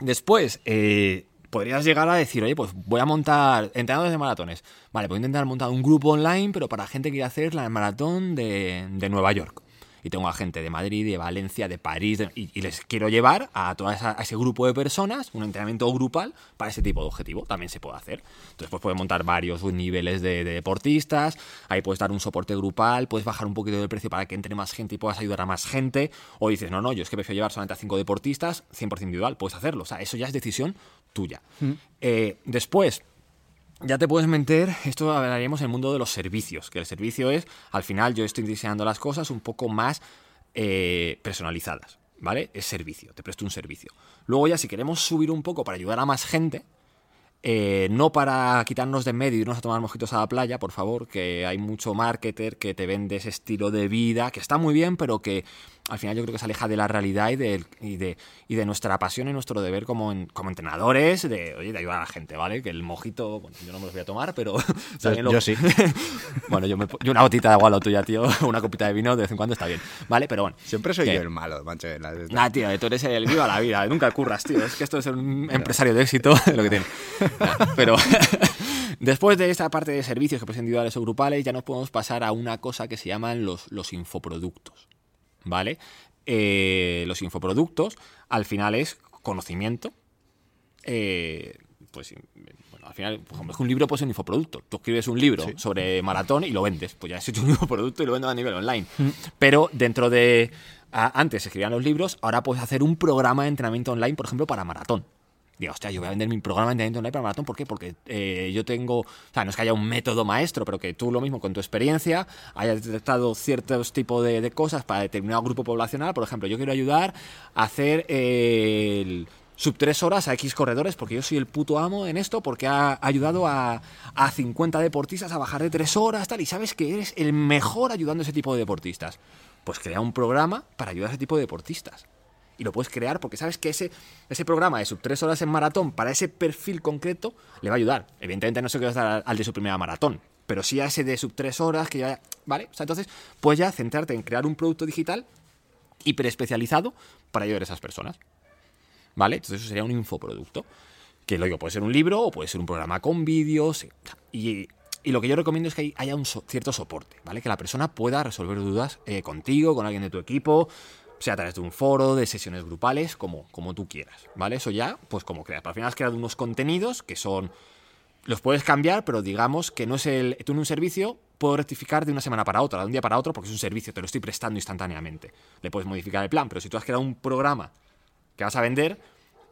B: Después, eh, podrías llegar a decir, oye, pues voy a montar entrenadores de maratones. Vale, voy a intentar montar un grupo online, pero para gente que quiere hacer la maratón de, de Nueva York. Y tengo a gente de Madrid, de Valencia, de París, y, les quiero llevar a, a ese grupo de personas un entrenamiento grupal para ese tipo de objetivo. También se puede hacer. Entonces, pues puedes montar varios niveles de, de deportistas, ahí puedes dar un soporte grupal, puedes bajar un poquito el precio para que entre más gente y puedas ayudar a más gente. O dices, no, no, yo es que prefiero llevar solamente a cinco deportistas, 100% individual, puedes hacerlo. O sea, eso ya es decisión tuya. Eh, después, ya te puedes meter, esto hablaríamos en el mundo de los servicios, que el servicio es, al final yo estoy diseñando las cosas un poco más eh, personalizadas, ¿vale? Es servicio, te presto un servicio. Luego ya si queremos subir un poco para ayudar a más gente, eh, no para quitarnos de en medio y irnos a tomar mojitos a la playa, por favor, que hay mucho marketer que te vende ese estilo de vida, que está muy bien, pero que al final yo creo que se aleja de la realidad y de, y de, y de nuestra pasión y nuestro deber como, en- como entrenadores, de, oye, de ayudar a la gente, ¿vale? Que el mojito, bueno, yo no me los voy a tomar, pero... <laughs> también lo-
A: yo sí. <laughs>
B: bueno, yo, me, yo una botita de agua lo tuya, tío, <laughs> una copita de vino de vez en cuando está bien, ¿vale? Pero bueno.
A: Siempre soy
B: que-
A: yo el malo, macho. en la-
B: Nah, tío, tú eres el viva la vida, nunca curras, tío. Es que esto es un empresario de éxito, lo que tiene. Nah, pero después de esta parte de servicios que pueden ser individuales o grupales, ya nos podemos pasar a una cosa que se llaman los, los infoproductos. ¿Vale? Eh, los infoproductos, al final es conocimiento. eh, pues bueno, al final, por ejemplo, es que un libro puede ser un infoproducto. Tú escribes un libro sobre maratón y lo vendes. Pues ya has hecho <laughs> un infoproducto y lo vendes a nivel online.
A: Mm.
B: Pero dentro de. a- antes se escribían los libros, ahora puedes hacer un programa de entrenamiento online, por ejemplo, para maratón. Digo, hostia, yo voy a vender mi programa de entrenamiento online para maratón. ¿Por qué? Porque eh, yo tengo. O sea, no es que haya un método maestro, pero que tú lo mismo con tu experiencia hayas detectado ciertos tipos de, de cosas para determinado grupo poblacional. Por ejemplo, yo quiero ayudar a hacer eh, el sub 3 horas a X corredores porque yo soy el puto amo en esto porque ha ayudado a, a 50 deportistas a bajar de 3 horas tal y sabes que eres el mejor ayudando a ese tipo de deportistas. Pues crea un programa para ayudar a ese tipo de deportistas. Y lo puedes crear porque sabes que ese, ese programa de sub 3 horas en maratón para ese perfil concreto le va a ayudar. Evidentemente no se quiere dar al, de su primera maratón, pero sí a ese de sub 3 horas que ya... ¿Vale? O sea, entonces puedes ya centrarte en crear un producto digital hiperespecializado para ayudar a esas personas. ¿Vale? Entonces eso sería un infoproducto. Que lo digo, puede ser un libro o puede ser un programa con vídeos. Y, y lo que yo recomiendo es que hay- haya un cierto soporte, ¿vale? Que la persona pueda resolver dudas eh, contigo, con alguien de tu equipo, sea a través de un foro, de sesiones grupales, como, como tú quieras, ¿vale? Eso ya, pues como creas. Pero al final has creado unos contenidos que son... Los puedes cambiar, pero digamos que no es el... Tú en un servicio puedo rectificar de una semana para otra, de un día para otro, porque es un servicio, te lo estoy prestando instantáneamente. Le puedes modificar el plan, pero si tú has creado un programa que vas a vender,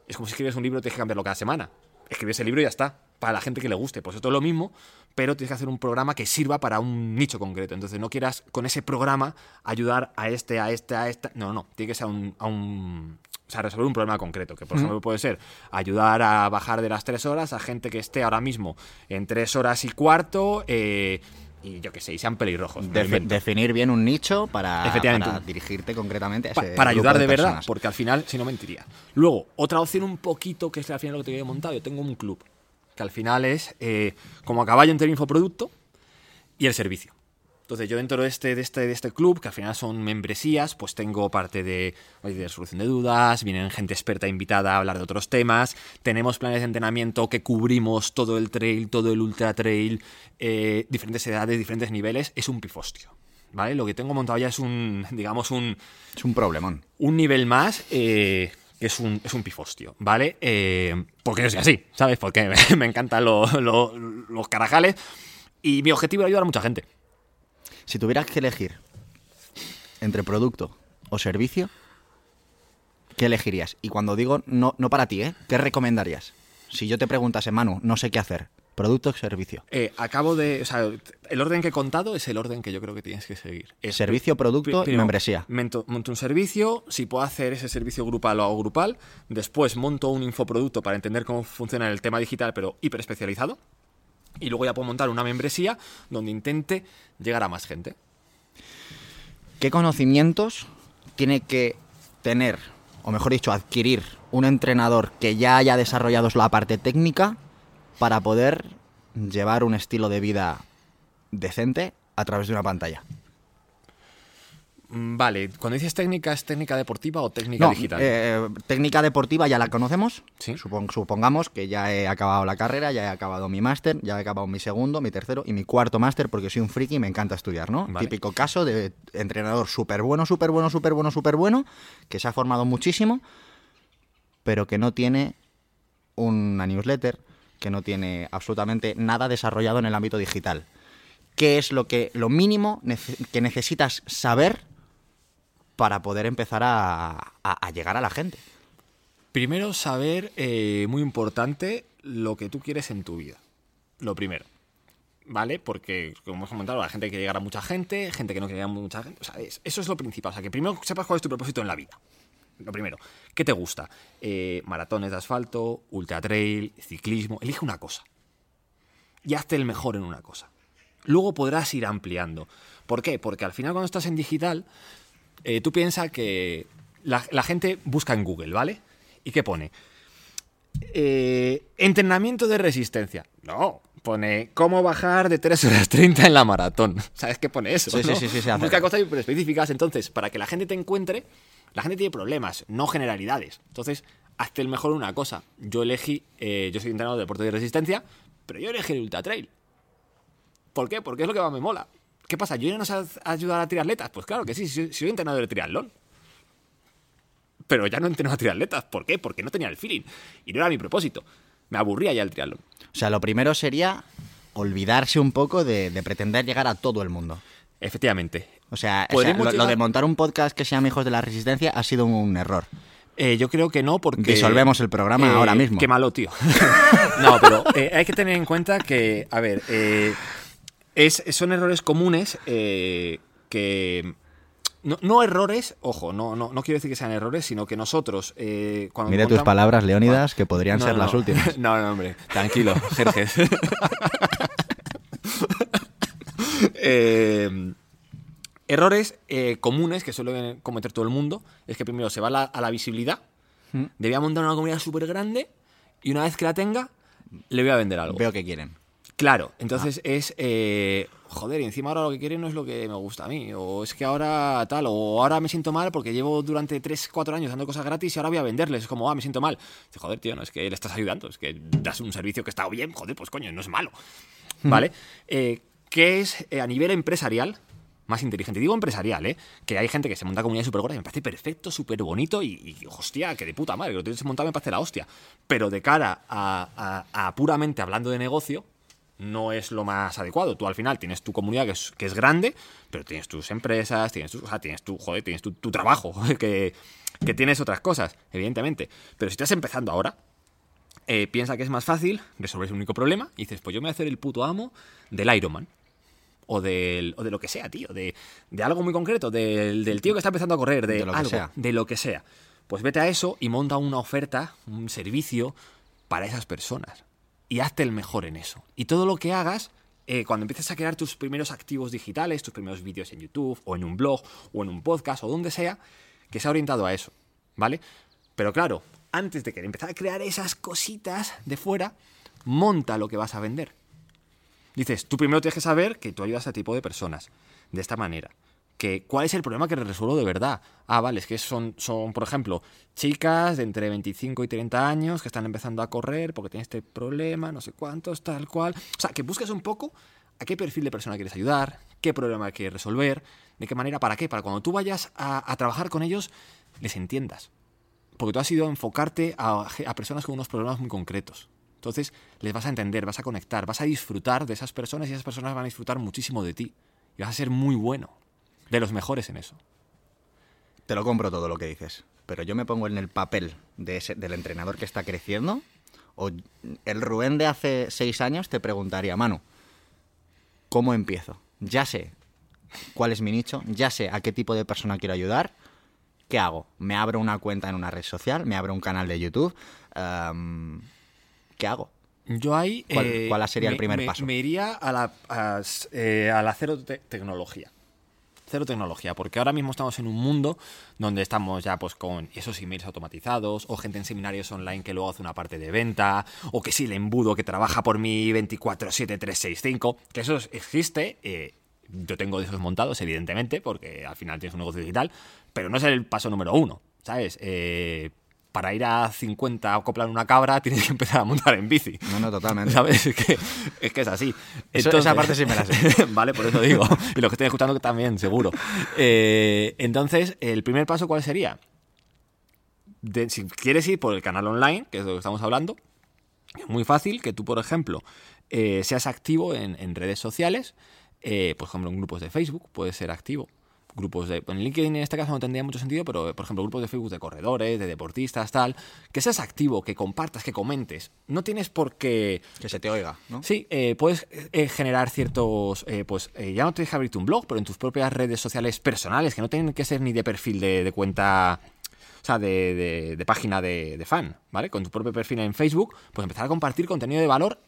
B: es como si escribes un libro, tienes que cambiarlo cada semana. Escribes el libro y ya está, para la gente que le guste. Pues esto es lo mismo, pero tienes que hacer un programa que sirva para un nicho concreto. Entonces no quieras con ese programa ayudar a este, a este, a esta. No, no, tiene que ser a un, a un- o sea, resolver un problema concreto, que por ejemplo puede ser ayudar a bajar de las tres horas a gente que esté ahora mismo en tres horas y cuarto eh, y yo qué sé, y sean pelirrojos.
A: Defi- definir bien un nicho para, dirigirte concretamente a
B: Pa-
A: ese
B: para ayudar de, verdad,
A: personas.
B: porque al final, si no mentiría. Luego, otra opción un poquito, que es al final lo que te había montado, yo tengo un club, que al final es eh, como a caballo entre el infoproducto y el servicio. Entonces, yo dentro de este, de, este, de este club, que al final son membresías, pues tengo parte de, de resolución de dudas, vienen gente experta invitada a hablar de otros temas, tenemos planes de entrenamiento que cubrimos todo el trail, todo el ultra trail, eh, diferentes edades, diferentes niveles, es un pifostio. ¿Vale? Lo que tengo montado ya es un, <laughs> digamos, un,
A: Es un problemón.
B: un nivel más eh, que es un, es un pifostio, ¿vale? Eh, porque yo soy así, ¿sabes? Porque me, <laughs> me encantan lo- lo- los carajales y mi objetivo es ayudar a mucha gente.
A: Si tuvieras que elegir entre producto o servicio, ¿qué elegirías? Y cuando digo no, no para ti, ¿eh? ¿Qué recomendarías? Si yo te preguntase, Manu, no sé qué hacer, producto o servicio.
B: Eh, acabo de. O sea, el orden que he contado es el orden que yo creo que tienes que seguir. Es
A: Servicio, producto y membresía.
B: Monto, monto un servicio, si puedo hacer ese servicio grupal lo hago grupal. Después monto un infoproducto para entender cómo funciona el tema digital, pero hiper especializado. Y luego ya puedo montar una membresía donde intente llegar a más gente.
A: ¿Qué conocimientos tiene que tener, o mejor dicho, adquirir un entrenador que ya haya desarrollado la parte técnica para poder llevar un estilo de vida decente a través de una pantalla?
B: Mm, Vale, cuando dices técnica, ¿es técnica deportiva o técnica
A: No,
B: digital?
A: eh, técnica deportiva ya la conocemos.
B: Sí.
A: Supongamos que ya he acabado la carrera, ya he acabado mi máster, ya he acabado mi segundo, mi tercero y mi cuarto máster porque soy un friki y me encanta estudiar, ¿no?
B: Vale.
A: Típico caso de entrenador súper bueno, súper bueno, súper bueno, súper bueno, que se ha formado muchísimo, pero que no tiene una newsletter, que no tiene absolutamente nada desarrollado en el ámbito digital. ¿Qué es lo que lo mínimo que necesitas saber para poder empezar a, llegar a la gente?
B: Primero, saber, eh, muy importante, lo que tú quieres en tu vida. Lo primero. ¿Vale? Porque, como hemos comentado, la gente quiere llegar a mucha gente, gente que no quiere llegar a mucha gente. O sea, es- eso es lo principal. O sea, que primero sepas cuál es tu propósito en la vida. Lo primero. ¿Qué te gusta? Eh, maratones de asfalto, ultra trail, ciclismo. Elige una cosa. Y hazte el mejor en una cosa. Luego podrás ir ampliando. ¿Por qué? Porque al final, cuando estás en digital, eh, tú piensas que la, la gente busca en Google, ¿vale? ¿Y qué pone? Eh, entrenamiento de resistencia. No, pone cómo bajar de 3 horas 30 en la maratón. <laughs> ¿Sabes qué pone eso?
A: Sí, sí,
B: no?
A: sí, sí.
B: Busca cosas específicas. Entonces, para que la gente te encuentre, la gente tiene problemas, no generalidades. Entonces, hazte el mejor una cosa. Yo elegí, eh, yo soy entrenador de deporte de resistencia, pero yo elegí el ultra trail. ¿Por qué? Porque es lo que más me mola. ¿Qué pasa? ¿Yo no sé ayudar a triatletas? Pues claro que sí, soy, soy entrenador de triatlón. Pero ya no entreno a triatletas. ¿Por qué? Porque no tenía el feeling. Y no era mi propósito. Me aburría ya el triatlón.
A: O sea, lo primero sería olvidarse un poco de, de pretender llegar a todo el mundo.
B: Efectivamente.
A: O sea, o sea,
B: Podríamos
A: lo, de montar un podcast que se llama Hijos de la Resistencia ha sido un error.
B: Eh, yo creo que no, porque.
A: Disolvemos el programa
B: Eh,
A: ahora mismo.
B: Qué malo, tío. <laughs> no, pero eh, hay que tener en cuenta que, a ver, es, son errores comunes eh, que. No, no errores, ojo, no, no, no quiero decir que sean errores, sino que nosotros, eh, cuando
A: Mire tus palabras, Leónidas, que podrían
B: No,
A: ser
B: no,
A: las
B: no.
A: últimas. <laughs>
B: No, no, hombre, tranquilo, <laughs> Jerjes. <laughs> Eh, errores eh, comunes que suele cometer todo el mundo es que primero se va a la, a la visibilidad,
A: Mm.
B: debía montar una comunidad súper grande y una vez que la tenga, le voy a vender algo.
A: Veo que quieren.
B: Claro, entonces
A: Ah.
B: es, eh, joder, y encima ahora lo que quieren no es lo que me gusta a mí, o es que ahora tal, o ahora me siento mal porque llevo durante 3, 4 años dando cosas gratis y ahora voy a venderles, es como, ah, me siento mal. Dice, joder, tío, no es que le estás ayudando, es que das un servicio que está bien, joder, pues coño, no es malo. ¿Vale? Eh, ¿Qué es eh, a nivel empresarial? Más inteligente. Digo empresarial, ¿eh? Que hay gente que se monta comunidades súper gordas y me parece perfecto, súper bonito y, y, hostia, que de puta madre, que lo tienes montado me parece la hostia. Pero de cara a, a- a puramente hablando de negocio, no es lo más adecuado. Tú al final tienes tu comunidad que es, que es grande, pero tienes tus empresas, tienes tu, o sea, tienes tu, joder, tienes tu, tu trabajo, <laughs> que, que tienes otras cosas, evidentemente. Pero si estás empezando ahora, eh, piensa que es más fácil resolver ese único problema y dices, pues yo me voy a hacer el puto amo del Ironman. O, del, o de lo que sea, tío. De, de algo muy concreto. Del, del tío que está empezando a correr. De,
A: De lo que
B: algo.
A: sea.
B: De lo que sea. Pues vete a eso y monta una oferta, un servicio para esas personas. Y hazte el mejor en eso. Y todo lo que hagas, eh, cuando empieces a crear tus primeros activos digitales, tus primeros vídeos en YouTube, o en un blog, o en un podcast, o donde sea, que sea orientado a eso. ¿Vale? Pero claro, antes de que empezar a crear esas cositas de fuera, monta lo que vas a vender. Dices, tú primero tienes que saber que tú ayudas a este tipo de personas, de esta manera. Que, ¿Cuál es el problema que resuelvo de verdad? Ah, vale, es que son, son, por ejemplo, chicas de entre 25 y 30 años que están empezando a correr porque tienen este problema, no sé cuántos, tal cual. O sea, que busques un poco a qué perfil de persona quieres ayudar, qué problema quieres resolver, de qué manera, para qué, para cuando tú vayas a, trabajar con ellos, les entiendas. Porque tú has ido a enfocarte a personas con unos problemas muy concretos. Entonces les vas a entender, vas a conectar, vas a disfrutar de esas personas y esas personas van a disfrutar muchísimo de ti. Y vas a ser muy bueno, de los mejores en eso.
A: Te lo compro todo lo que dices. Pero yo me pongo en el papel de ese- del entrenador que está creciendo. O el Rubén de hace seis años te preguntaría, Manu, ¿cómo empiezo? Ya sé cuál es mi nicho, ya sé a qué tipo de persona quiero ayudar. ¿Qué hago? ¿Me abro una cuenta en una red social? ¿Me abro un canal de YouTube? Am, ¿Qué hago?
B: Yo ahí...
A: ¿Cuál-
B: eh,
A: cuál sería el
B: me-
A: primer
B: me-
A: paso?
B: Me iría a la, a, eh, a la cero te- tecnología. Cero tecnología, porque ahora mismo estamos en un mundo donde estamos ya pues con esos emails automatizados, o gente en seminarios online que luego hace una parte de venta, o que sí, el embudo que trabaja por mí 24-7-365, que eso es- existe. eh, yo tengo de esos montados, evidentemente, porque al final tienes un negocio digital, pero no es el paso número uno, ¿sabes? Eh, para ir a 50 a acoplar una cabra tienes que empezar a montar en bici.
A: No, no, totalmente.
B: ¿Sabes? Es que es, que es así.
A: Eso- esa parte sí me la sé. <laughs>
B: vale, por eso digo. Y los que estén escuchando también, seguro. Eh, entonces, ¿el primer paso cuál sería? De- si quieres ir por el canal online, que es de lo que estamos hablando, es muy fácil que tú, por ejemplo, eh, seas activo en, en redes sociales, eh, por ejemplo, en grupos de Facebook, puedes ser activo. Grupos de. En LinkedIn en este caso no tendría mucho sentido, pero por ejemplo, grupos de Facebook de corredores, de deportistas, tal. Que seas activo, que compartas, que comentes. No tienes por qué.
A: Que se te oiga, ¿no?
B: Sí, eh, puedes eh, generar ciertos, eh, pues ya no tienes que abrirte un blog, pero en tus propias redes sociales personales, que no tienen que ser ni de perfil de, de cuenta, o sea, de, de- de página de, de fan, ¿vale? Con tu propio perfil en Facebook, pues empezar a compartir contenido de valor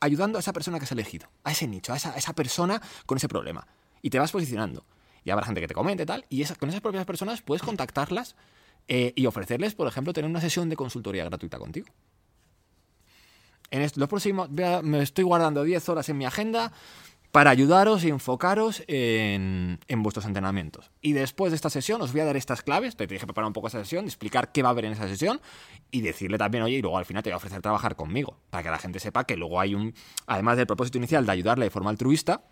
B: ayudando a esa persona que has elegido, a ese nicho, a esa, a esa persona con ese problema. Y te vas posicionando. Y habrá gente que te comente tal, y con esas propias personas puedes contactarlas eh, y ofrecerles, por ejemplo, tener una sesión de consultoría gratuita contigo. En los próximos, me estoy guardando 10 horas en mi agenda para ayudaros y enfocaros en, en vuestros entrenamientos. Y después de esta sesión os voy a dar estas claves, te dije preparar un poco esa sesión, explicar qué va a haber en esa sesión y decirle también, oye, y luego al final te voy a ofrecer trabajar conmigo, para que la gente sepa que luego hay un, además del propósito inicial de ayudarle de forma altruista,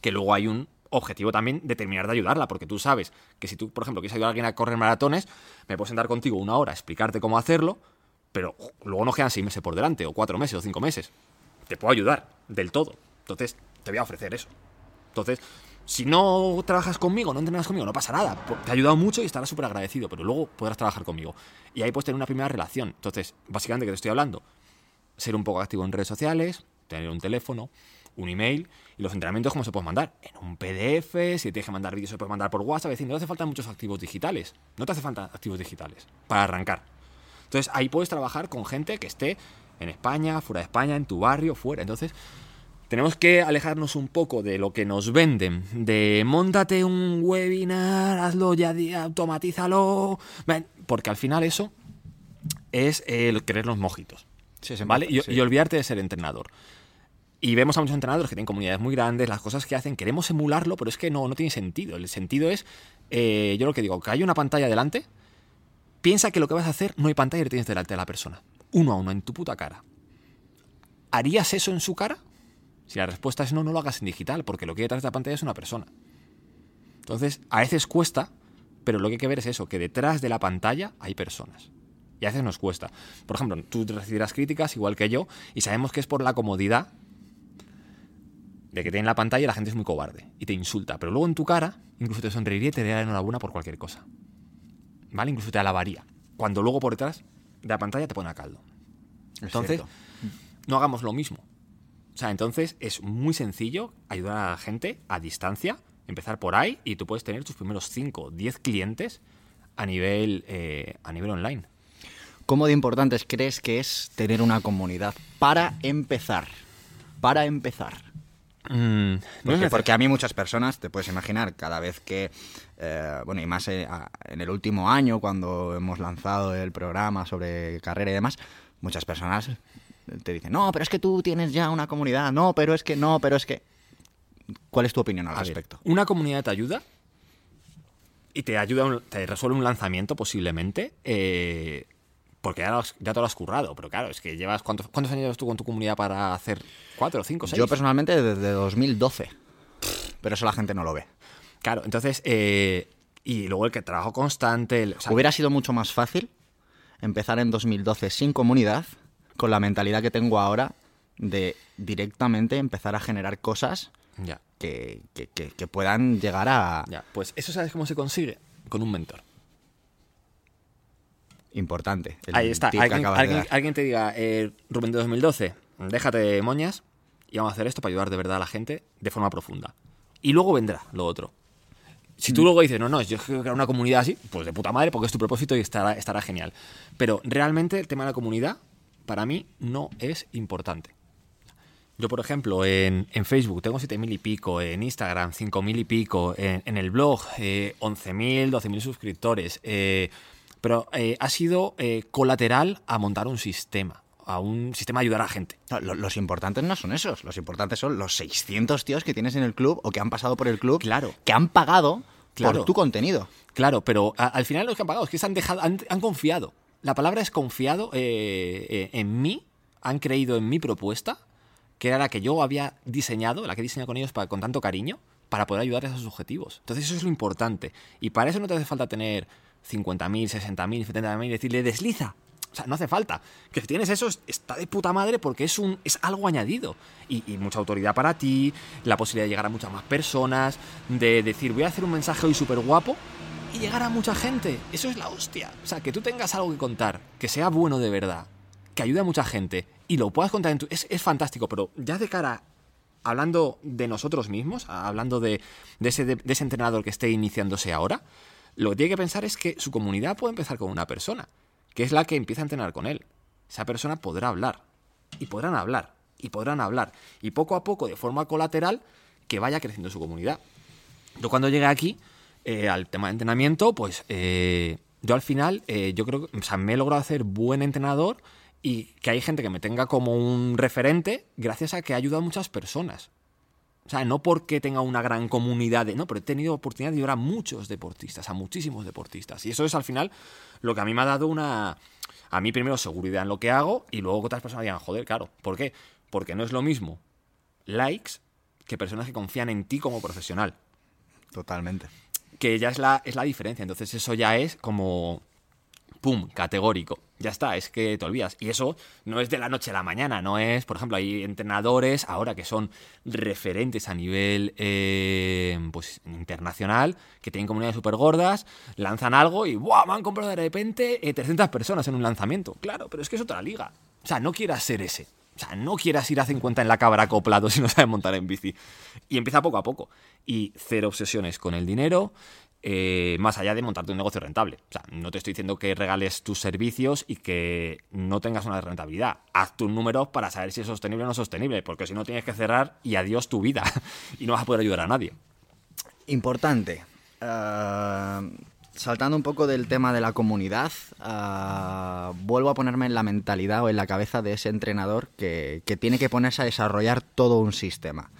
B: que luego hay un objetivo también de terminar de ayudarla, porque tú sabes que si tú, por ejemplo, quieres ayudar a alguien a correr maratones, me puedo sentar contigo una hora, explicarte cómo hacerlo, pero luego nos quedan seis meses por delante, o cuatro meses, o cinco meses. Te puedo ayudar del todo. Entonces, te voy a ofrecer eso. Entonces, si no trabajas conmigo, no entrenas conmigo, no pasa nada. Te ha ayudado mucho y estarás súper agradecido, pero luego podrás trabajar conmigo. Y ahí puedes tener una primera relación. Entonces, básicamente, ¿qué te estoy hablando? Ser un poco activo en redes sociales, tener un teléfono, un email y los entrenamientos, ¿cómo se pueden mandar? En un PDF, si tienes que mandar vídeos, se puede mandar por WhatsApp. Es decir, no te hace falta muchos activos digitales. No te hace falta activos digitales para arrancar. Entonces, ahí puedes trabajar con gente que esté en España, fuera de España, en tu barrio, fuera. Entonces, tenemos que alejarnos un poco de lo que nos venden, de montate un webinar, hazlo ya, automatízalo, porque al final eso es el querer los mojitos, ¿vale? y, olvidarte de ser entrenador. Y vemos a muchos entrenadores que tienen comunidades muy grandes, las cosas que hacen, queremos emularlo, pero es que no, no tiene sentido. El sentido es, eh, yo lo que digo, que hay una pantalla delante, piensa que lo que vas a hacer no hay pantalla y tienes delante de la persona, uno a uno, en tu puta cara. ¿Harías eso en su cara? Si la respuesta es no, no lo hagas en digital, porque lo que hay detrás de la pantalla es una persona. Entonces, a veces cuesta, pero lo que hay que ver es eso, que detrás de la pantalla hay personas. Y a veces nos cuesta. Por ejemplo, tú recibirás críticas igual que yo, y sabemos que es por la comodidad de que tiene la pantalla la gente es muy cobarde y te insulta. Pero luego en tu cara, incluso te sonreiría y te daría enhorabuena por cualquier cosa. ¿Vale? Incluso te alabaría. Cuando luego por detrás de la pantalla te pone a caldo. Entonces, no hagamos lo mismo. O sea, entonces es muy sencillo ayudar a la gente a distancia, empezar por ahí y tú puedes tener tus primeros 5, 10 clientes a nivel, eh, a nivel online.
A: ¿Cómo de importantes crees que es tener una comunidad para empezar? Para empezar. Mm, porque, a mí muchas personas, te puedes imaginar, cada vez que, eh, bueno, y más eh, en el último año, cuando hemos lanzado el programa sobre carrera y demás, muchas personas te dicen, no, pero es que tú tienes ya una comunidad, no, pero es que no, pero es que... ¿Cuál es tu opinión al respecto?
B: una comunidad te ayuda y te ayuda, te resuelve un lanzamiento posiblemente, eh, porque ya, ya te lo has currado, pero claro, es que llevas, ¿cuántos, ¿cuántos años llevas tú con tu comunidad para hacer? ¿Cuatro, cinco, seis?
A: Yo personalmente desde 2012, pero eso la gente no lo ve.
B: Claro, entonces, eh, y luego el que trabajo constante...
A: Hubiera sido mucho más fácil empezar en 2012 sin comunidad con la mentalidad que tengo ahora de directamente empezar a generar cosas Que, puedan llegar a...
B: Ya, pues eso sabes cómo se consigue con un mentor.
A: Importante.
B: Ahí está. Alguien, te diga, eh, Rubén de 2012, déjate de moñas y vamos a hacer esto para ayudar de verdad a la gente de forma profunda. Y luego vendrá lo otro. Si tú mm. luego dices, no, no, yo quiero crear una comunidad así, pues de puta madre, porque es tu propósito y estará, estará genial. Pero realmente el tema de la comunidad para mí no es importante. Yo, por ejemplo, en, Facebook tengo 7.000 y pico, en Instagram 5.000 y pico, en, el blog eh, 11.000, 12.000 suscriptores, eh, pero eh, ha sido eh, colateral a montar un sistema, a un sistema de ayudar a gente.
A: los importantes no son esos, los importantes son los 600 tíos que tienes en el club o que han pasado por el club,
B: claro.
A: que han pagado por tu contenido.
B: Claro, pero al final los que han pagado es que se han, dejado, han confiado la palabra es confiado eh, eh, en mí, han creído en mi propuesta, que era la que yo había diseñado, la que he diseñado con ellos con tanto cariño, para poder ayudarles a sus objetivos. Entonces eso es lo importante. Y para eso no te hace falta tener 50.000, 60.000, 70.000 y decirle desliza. O sea, no hace falta. Que si tienes eso, está de puta madre porque es, un, es algo añadido. Y, mucha autoridad para ti, la posibilidad de llegar a muchas más personas, de decir, voy a hacer un mensaje hoy súper guapo y llegar a mucha gente. Eso es la hostia. O sea, que tú tengas algo que contar, que sea bueno de verdad, que ayude a mucha gente y lo puedas contar en tu... Es, fantástico, pero ya de cara, hablando de nosotros mismos, hablando de, ese, de, ese entrenador que esté iniciándose ahora, lo que tiene que pensar es que su comunidad puede empezar con una persona, que es la que empieza a entrenar con él. Esa persona podrá hablar, y podrán hablar, y podrán hablar, y poco a poco, de forma colateral, que vaya creciendo su comunidad. Yo cuando llegué aquí, eh, al tema de entrenamiento, pues eh, yo al final, eh, yo creo que o sea, me he logrado hacer buen entrenador y que hay gente que me tenga como un referente gracias a que ha ayudado a muchas personas. O sea, no porque tenga una gran comunidad de... No, pero he tenido oportunidad de ayudar a muchos deportistas, a muchísimos deportistas. Y eso es al final lo que a mí me ha dado una... A mí primero seguridad en lo que hago y luego que otras personas digan, joder, claro. ¿Por qué? Porque no es lo mismo likes que personas que confían en ti como profesional.
A: Totalmente
B: que ya es la, es la diferencia. Entonces eso ya es como, ¡pum!, categórico. Ya está, es que te olvidas. Y eso no es de la noche a la mañana, no es, por ejemplo, hay entrenadores ahora que son referentes a nivel eh, pues, internacional, que tienen comunidades súper gordas, lanzan algo y ¡buah! Me han comprado de repente 300 personas en un lanzamiento. Claro, pero es que es otra liga. O sea, no quieras ser ese. O sea, no quieras ir a 50 en la cabra acoplado <laughs> si no sabes montar en bici. Y empieza poco a poco. Y cero obsesiones con el dinero, eh, más allá de montarte un negocio rentable. O sea, no te estoy diciendo que regales tus servicios y que no tengas una rentabilidad. Haz tus números para saber si es sostenible o no sostenible, porque si no tienes que cerrar y adiós tu vida <laughs> y no vas a poder ayudar a nadie.
A: Importante. Eh, saltando un poco del tema de la comunidad, uh, vuelvo a ponerme en la mentalidad o en la cabeza de ese entrenador que, tiene que ponerse a desarrollar todo un sistema.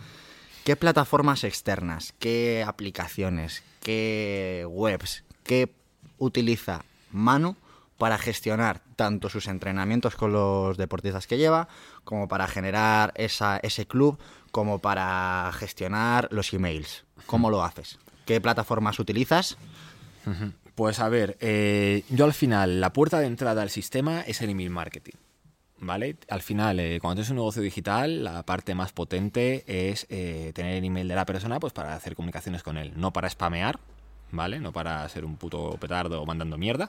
A: ¿Qué plataformas externas, qué aplicaciones, qué webs, qué utiliza Manu para gestionar tanto sus entrenamientos con los deportistas que lleva, como para generar ese club, como para gestionar los emails? ¿Cómo lo haces? ¿Qué plataformas utilizas?
B: Pues a ver, eh, yo al final, la puerta de entrada al sistema es el email marketing. ¿Vale? Al final, eh, cuando tienes un negocio digital, la parte más potente es eh, tener el email de la persona pues para hacer comunicaciones con él, no para spamear, ¿vale? No para ser un puto petardo mandando mierda,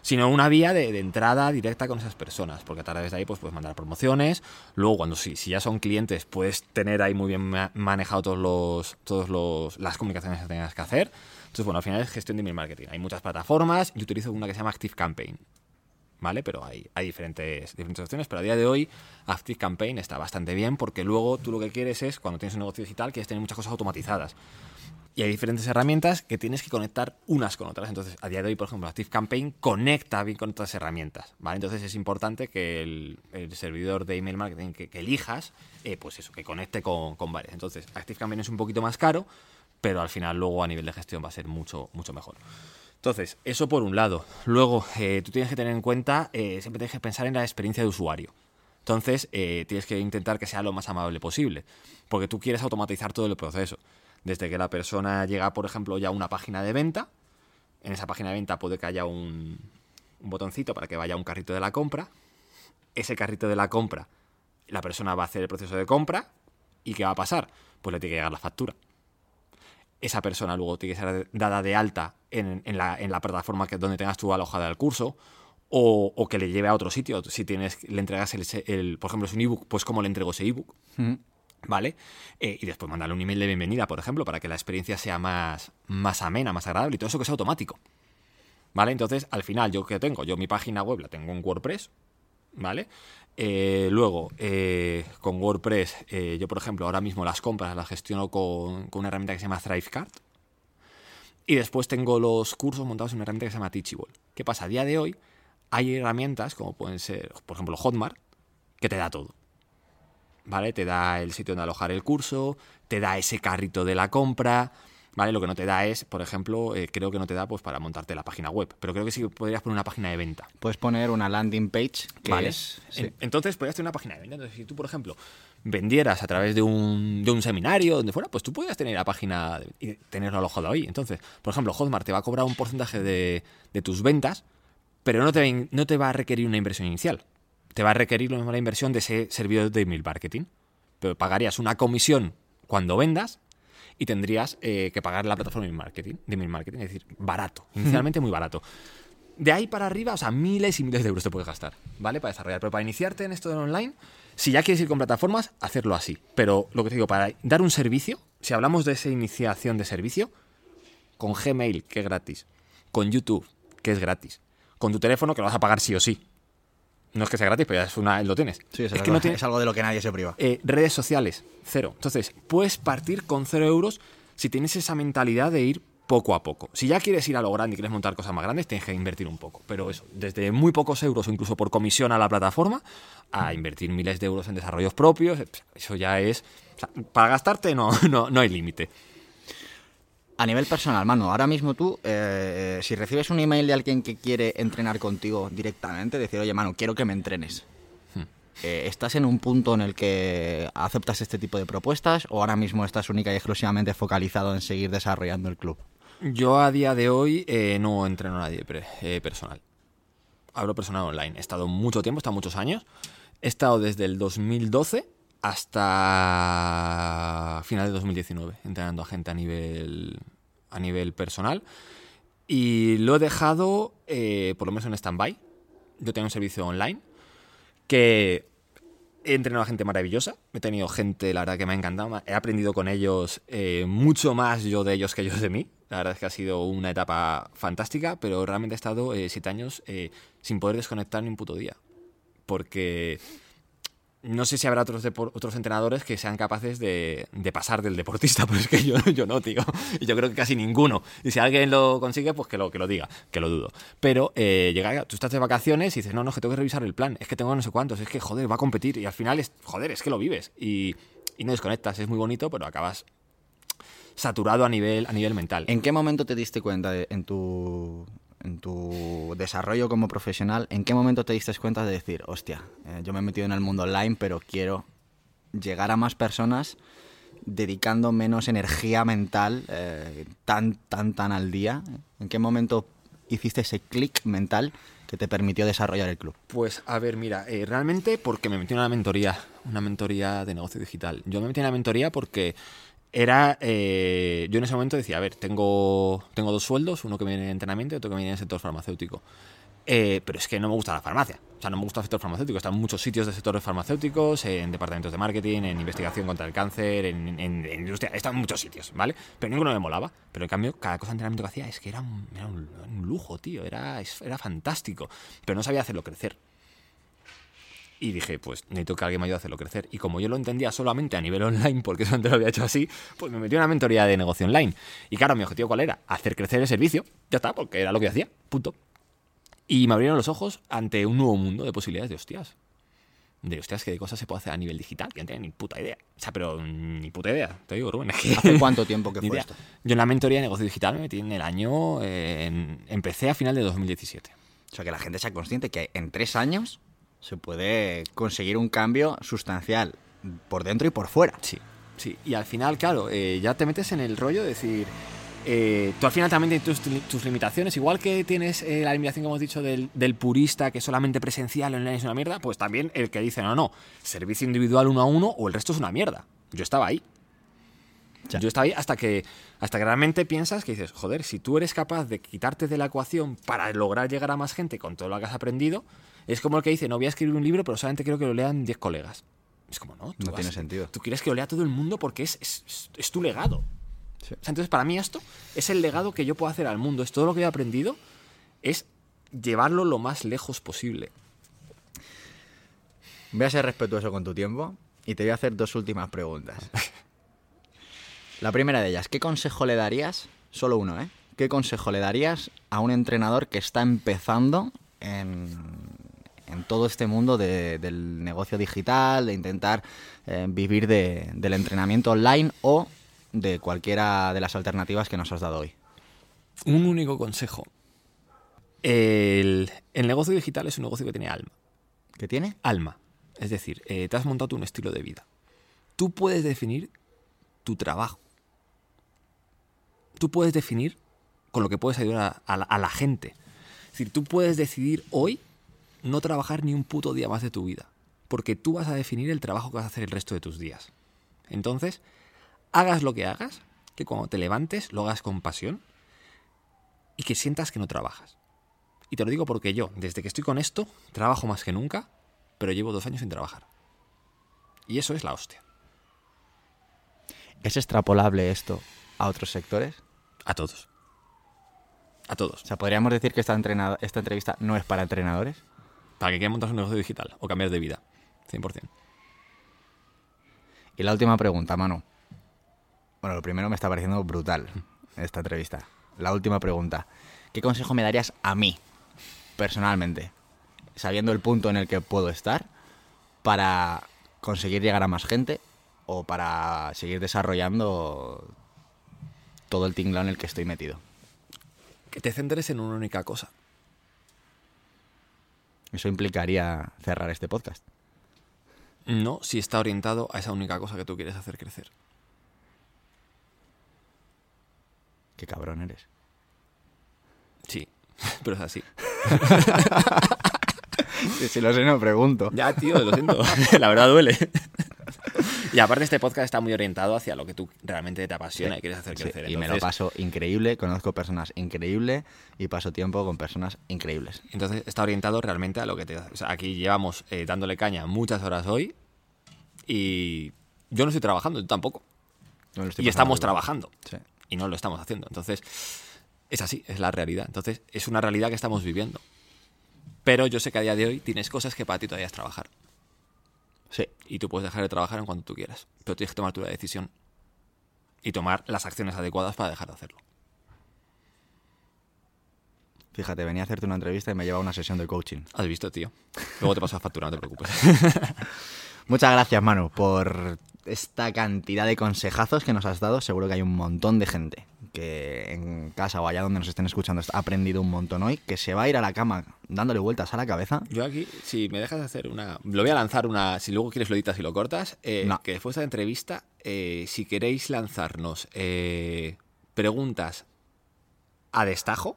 B: sino una vía de, de, entrada directa con esas personas, porque a través de ahí pues, puedes mandar promociones, luego cuando si, si ya son clientes puedes tener ahí muy bien ma manejado todos los, todos los, las comunicaciones que tengas que hacer. Entonces, bueno, al final es gestión de email marketing. Hay muchas plataformas, yo utilizo una que se llama Active Campaign, ¿vale? Pero hay, hay diferentes, diferentes opciones, pero a día de hoy Active Campaign está bastante bien porque luego tú lo que quieres es, cuando tienes un negocio digital, quieres tener muchas cosas automatizadas. Y hay diferentes herramientas que tienes que conectar unas con otras. Entonces, a día de hoy, por ejemplo, Active Campaign conecta bien con otras herramientas, ¿vale? Entonces es importante que el, el servidor de email marketing que, que elijas, eh, pues eso, que conecte con, con varias. Entonces, Active Campaign es un poquito más caro, pero al final luego a nivel de gestión va a ser mucho, mucho mejor. Entonces, eso por un lado. Luego, eh, tú tienes que tener en cuenta, eh, siempre tienes que pensar en la experiencia de usuario. Entonces, eh, tienes que intentar que sea lo más amable posible, porque tú quieres automatizar todo el proceso. Desde que la persona llega, por ejemplo, ya a una página de venta, en esa página de venta puede que haya un, un botoncito para que vaya a un carrito de la compra. Ese carrito de la compra, la persona va a hacer el proceso de compra, ¿y qué va a pasar? Pues le tiene que llegar la factura esa persona luego tiene que ser dada de alta en, en, la, en la, plataforma que, donde tengas tú alojada el curso. O, o, que le lleve a otro sitio. Si tienes, le entregas el, el por ejemplo, es un ebook, pues cómo le entrego ese ebook. Uh -huh. ¿Vale? Eh, y después mandarle un email de bienvenida, por ejemplo, para que la experiencia sea más, más amena, más agradable y todo eso que sea automático. ¿Vale? Entonces, al final, ¿yo qué tengo? Yo mi página web la tengo en WordPress, ¿vale? Eh, luego, eh, con WordPress, eh, yo por ejemplo ahora mismo las compras las gestiono con, con, una herramienta que se llama Thrivecart. Y después tengo los cursos montados en una herramienta que se llama Teachable. ¿Qué pasa? A día de hoy hay herramientas como pueden ser, por ejemplo, Hotmart, que te da todo. ¿Vale? Te da el sitio donde alojar el curso, te da ese carrito de la compra, ¿vale? Lo que no te da es, por ejemplo, eh, creo que no te da pues para montarte la página web, pero creo que sí podrías poner una página de venta.
A: Puedes poner una landing page que
B: ¿Vale?
A: es...
B: Sí. Entonces podrías tener una página de venta. Entonces, si tú, por ejemplo, vendieras a través de un, de un seminario, donde fuera, pues tú podrías tener la página y tenerlo alojado ahí. Entonces, por ejemplo, Hotmart te va a cobrar un porcentaje de, de tus ventas, pero no te, no te va a requerir una inversión inicial. Te va a requerir la inversión de ese servidor de email marketing. Pero pagarías una comisión cuando vendas y tendrías eh, que pagar la plataforma de marketing, de marketing, es decir, barato, inicialmente muy barato. De ahí para arriba, o sea, miles y miles de euros te puedes gastar, ¿vale? Para desarrollar. Pero para iniciarte en esto del online, si ya quieres ir con plataformas, hacerlo así. Pero lo que te digo, para dar un servicio, si hablamos de esa iniciación de servicio, con Gmail, que es gratis, con YouTube, que es gratis, con tu teléfono, que lo vas a pagar sí o sí. No es que sea gratis, pero ya es una, lo tienes.
A: Sí, es,
B: es
A: algo,
B: que no tiene, <laughs>
A: es algo de lo que nadie se priva.
B: Eh, redes sociales, cero. Entonces, puedes partir con cero euros si tienes esa mentalidad de ir poco a poco. Si ya quieres ir a lo grande y quieres montar cosas más grandes, tienes que invertir un poco. Pero eso, desde muy pocos euros o incluso por comisión a la plataforma, a invertir miles de euros en desarrollos propios, eso ya es... O sea, para gastarte no, <laughs> no, no hay límite.
A: A nivel personal, Manu, ahora mismo tú, eh, si recibes un email de alguien que quiere entrenar contigo directamente, decir, oye, Manu, quiero que me entrenes. Hmm. Eh, ¿Estás en un punto en el que aceptas este tipo de propuestas o ahora mismo estás única y exclusivamente focalizado en seguir desarrollando el club?
B: Yo a día de hoy eh, no entreno a nadie personal. hablo personal online. He estado mucho tiempo, he estado muchos años. He estado desde el 2012 hasta final de 2019 entrenando a gente a nivel, a nivel personal. Y lo he dejado, eh, por lo menos en stand-by. Yo tengo un servicio online que he entrenado a gente maravillosa. He tenido gente, la verdad, que me ha encantado. He aprendido con ellos eh, mucho más yo de ellos que ellos de mí. La verdad es que ha sido una etapa fantástica, pero realmente he estado eh, siete años eh, sin poder desconectar ni un puto día. Porque no sé si habrá otros, otros entrenadores que sean capaces de, pasar del deportista, <laughs> pero es que yo, yo no, tío. Y yo creo que casi ninguno. Y si alguien lo consigue, pues que lo, que lo diga, que lo dudo. Pero eh, llegar, tú estás de vacaciones y dices, no, no, que tengo que revisar el plan, es que tengo no sé cuántos, es que, joder, va a competir. Y al final, es, joder, es que lo vives. Y, y no desconectas, es muy bonito, pero acabas saturado a nivel, a nivel mental.
A: ¿En qué momento te diste cuenta en, tu, en tu desarrollo como profesional, en qué momento te diste cuenta de decir, hostia, eh, yo me he metido en el mundo online, pero quiero llegar a más personas dedicando menos energía mental eh, tan, tan, tan al día? ¿En qué momento hiciste ese clic mental que te permitió desarrollar el club?
B: Pues a ver, mira, eh, realmente porque me metí en una mentoría, una mentoría de negocio digital. Yo me metí en la mentoría porque era. Eh, yo en ese momento decía, a ver, tengo, tengo dos sueldos, uno que viene en entrenamiento y otro que viene en el sector farmacéutico. Eh, pero es que no me gusta la farmacia. O sea, no me gusta el sector farmacéutico. Están muchos sitios de sectores farmacéuticos, en departamentos de marketing, en investigación contra el cáncer, en, industria. Están muchos sitios, ¿vale? Pero ninguno me molaba. Pero en cambio, cada cosa de entrenamiento que hacía es que era un, era un, lujo, tío. Era, era fantástico. Pero no sabía hacerlo crecer. Y dije, pues necesito que alguien me ayude a hacerlo crecer. Y como yo lo entendía solamente a nivel <laughs> online, porque solamente lo había hecho así, pues me metí en una mentoría de negocio online. Y claro, mi objetivo cuál era? Hacer crecer el servicio. Ya está, porque era lo que hacía. Punto. Y me abrieron los ojos ante un nuevo mundo de posibilidades de hostias. De hostias, que de cosas se puede hacer a nivel digital. Que no tenía ni puta idea. O sea, pero ni puta idea. Te digo, Rubén.
A: ¿Hace <laughs> cuánto tiempo que fue esto?
B: Yo en la mentoría de negocio digital me metí en el año. empecé a final de 2017.
A: O sea, que la gente sea consciente que en tres años se puede conseguir un cambio sustancial por dentro y por fuera.
B: Sí, sí. Y al final, claro, eh, ya te metes en el rollo de decir, eh, tú al final también tienes tus, limitaciones, igual que tienes eh, la limitación que hemos dicho del, purista, que solamente presencial online es una mierda, pues también el que dice, no, no, servicio individual uno a uno o el resto es una mierda. Yo estaba ahí. Yo estaba ahí hasta que, hasta que realmente piensas que dices, joder, si tú eres capaz de quitarte de la ecuación para lograr llegar a más gente con todo lo que has aprendido, es como el que dice, no voy a escribir un libro, pero solamente quiero que lo lean 10 colegas. Es como, no,
A: no tiene sentido.
B: Tú quieres que lo lea todo el mundo porque es, es, tu legado. entonces, para mí esto es el legado que yo puedo hacer al mundo. Es todo lo que he aprendido, es llevarlo lo más lejos posible.
A: Voy a ser respetuoso con tu tiempo y te voy a hacer dos últimas preguntas. <laughs> La primera de ellas, ¿qué consejo le darías? Solo uno, ¿eh? ¿Qué consejo le darías a un entrenador que está empezando en, en todo este mundo del negocio digital, de intentar eh, vivir del entrenamiento online o de cualquiera de las alternativas que nos has dado hoy?
B: Un único consejo. El, negocio digital es un negocio que tiene alma.
A: ¿Qué tiene?
B: Alma. Es decir, eh, te has montado un estilo de vida. Tú puedes definir tu trabajo. Tú puedes definir con lo que puedes ayudar a, a la gente. Es decir, tú puedes decidir hoy no trabajar ni un puto día más de tu vida, porque tú vas a definir el trabajo que vas a hacer el resto de tus días. Entonces, hagas lo que hagas, que cuando te levantes lo hagas con pasión y que sientas que no trabajas. Y te lo digo porque yo, desde que estoy con esto, trabajo más que nunca, pero llevo dos años sin trabajar. Y eso es la hostia.
A: ¿Es extrapolable esto a otros sectores?
B: A todos. A todos.
A: O sea, ¿podríamos decir que esta, esta entrevista no es para entrenadores?
B: Para que quieran montar un negocio digital o cambiar de vida. 100%.
A: Y la última pregunta, mano. Bueno, lo primero me está pareciendo brutal esta entrevista. La última pregunta. ¿Qué consejo me darías a mí, personalmente, sabiendo el punto en el que puedo estar, para conseguir llegar a más gente o para seguir desarrollando todo el tinglado en el que estoy metido?
B: Que te centres en una única cosa.
A: Eso implicaría cerrar este podcast.
B: No, si está orientado a esa única cosa que tú quieres hacer crecer.
A: Qué cabrón eres.
B: Sí, <laughs> pero es así. <laughs>
A: si, si lo sé, no pregunto.
B: Ya, tío, lo siento. <laughs> La verdad duele. Y aparte este podcast está muy orientado hacia lo que tú realmente te apasiona y quieres hacer
A: Sí,
B: crecer.
A: y me lo paso increíble, conozco personas increíbles y paso tiempo con personas increíbles.
B: Entonces está orientado realmente a lo que te... O sea, aquí llevamos eh, dándole caña muchas horas hoy y yo no estoy trabajando, tú tampoco.
A: No
B: Y estamos
A: igual.
B: trabajando
A: Sí.
B: y no lo estamos haciendo. Entonces es así, es la realidad. Entonces es una realidad que estamos viviendo. Pero yo sé que a día de hoy tienes cosas que para ti todavía es trabajar.
A: Sí,
B: Y tú puedes dejar de trabajar en cuanto tú quieras. Pero tienes que tomar tu decisión y tomar las acciones adecuadas para dejar de hacerlo.
A: fíjate, venía a hacerte una entrevista y me lleva a una sesión de coaching.
B: ¿Has visto, tío? Luego te paso la factura, no te preocupes. <laughs>
A: Muchas gracias, Manu, por esta cantidad de consejazos que nos has dado. Seguro que hay un montón de gente que en casa o allá donde nos estén escuchando ha aprendido un montón hoy, que se va a ir a la cama dándole vueltas a la cabeza.
B: Yo aquí, si me dejas hacer una... Lo voy a lanzar una... Si luego quieres lo editas y lo cortas. eh,
A: No.
B: Que después de la entrevista, eh, si queréis lanzarnos eh, preguntas a destajo,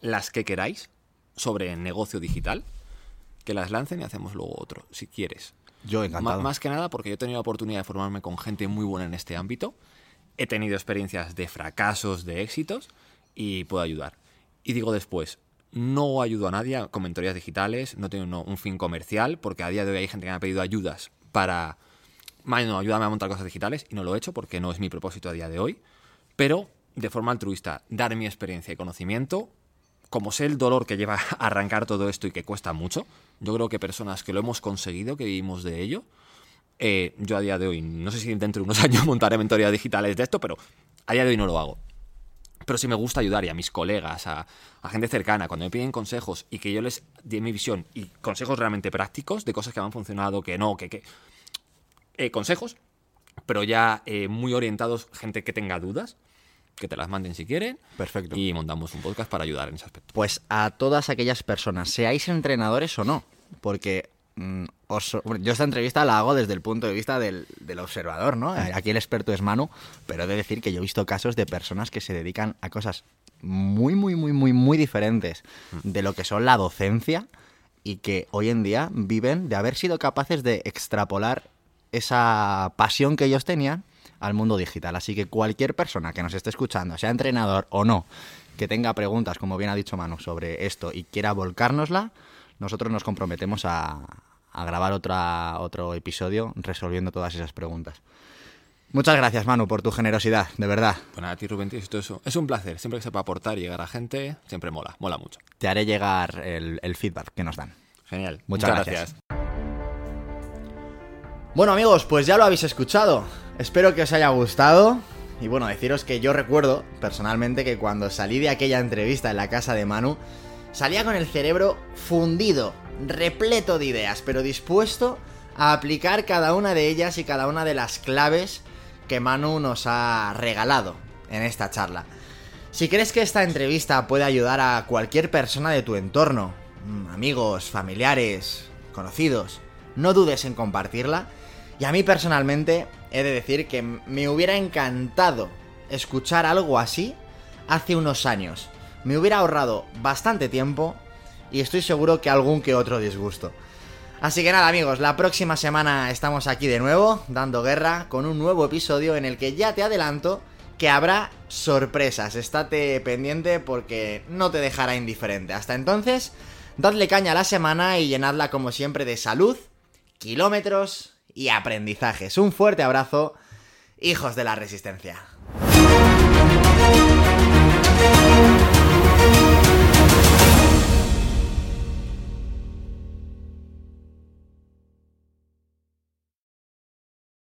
B: las que queráis, sobre negocio digital, que las lancen y hacemos luego otro, si quieres.
A: Yo encantado.
B: más que nada porque yo he tenido la oportunidad de formarme con gente muy buena en este ámbito. He tenido experiencias de fracasos, de éxitos y puedo ayudar. Y digo después, no ayudo a nadie con mentorías digitales, no tengo no, un fin comercial, porque a día de hoy hay gente que me ha pedido ayudas para, "Manu, ayúdame a montar cosas digitales y no lo he hecho porque no es mi propósito a día de hoy. Pero de forma altruista, dar mi experiencia y conocimiento como sé el dolor que lleva a <laughs> arrancar todo esto y que cuesta mucho, yo creo que personas que lo hemos conseguido, que vivimos de ello, eh, yo a día de hoy, no sé si dentro de unos <laughs> años montaré mentorías digitales de esto, pero a día de hoy no lo hago. Pero sí me gusta ayudar y a mis colegas, a, a gente cercana, cuando me piden consejos y que yo les dé mi visión y consejos realmente prácticos de cosas que me han funcionado, que no, que... que eh, consejos, pero ya eh, muy orientados, gente que tenga dudas, que te las manden si quieren.
A: Perfecto.
B: Y montamos un podcast para ayudar en ese aspecto.
A: Pues a todas aquellas personas, seáis entrenadores o no, porque mm, os- yo esta entrevista la hago desde el punto de vista del, del observador, ¿no? Aquí el experto es Manu, pero he de decir que yo he visto casos de personas que se dedican a cosas muy, muy, muy, muy, muy diferentes de lo que son la docencia y que hoy en día viven de haber sido capaces de extrapolar esa pasión que ellos tenían al mundo digital. Así que cualquier persona que nos esté escuchando, sea entrenador o no, que tenga preguntas, como bien ha dicho Manu, sobre esto y quiera volcárnosla, nosotros nos comprometemos a, a grabar otra, otro episodio resolviendo todas esas preguntas. Muchas gracias, Manu, por tu generosidad, de verdad.
B: Bueno, a ti, Rubén, esto es, es un placer. Siempre que se pueda aportar y llegar a gente, siempre mola, mola mucho.
A: Te haré llegar el, el feedback que nos dan.
B: Genial.
A: Muchas
B: Muchas,
A: gracias.
B: gracias.
A: Bueno amigos, pues ya lo habéis escuchado. Espero que os haya gustado. Y bueno, deciros que yo recuerdo personalmente que cuando salí de aquella entrevista en la casa de Manu, salía con el cerebro fundido, repleto de ideas, pero dispuesto a aplicar cada una de ellas y cada una de las claves que Manu nos ha regalado en esta charla. Si crees que esta entrevista puede ayudar a cualquier persona de tu entorno, mm, amigos, familiares, conocidos, no dudes en compartirla. Y a mí personalmente he de decir que me hubiera encantado escuchar algo así hace unos años. Me hubiera ahorrado bastante tiempo y estoy seguro que algún que otro disgusto. Así que nada amigos, la próxima semana estamos aquí de nuevo, dando guerra, con un nuevo episodio en el que ya te adelanto que habrá sorpresas. Estate pendiente porque no te dejará indiferente. Hasta entonces, dadle caña a la semana y llenadla como siempre de salud, kilómetros y aprendizajes. Un fuerte abrazo, hijos de la resistencia.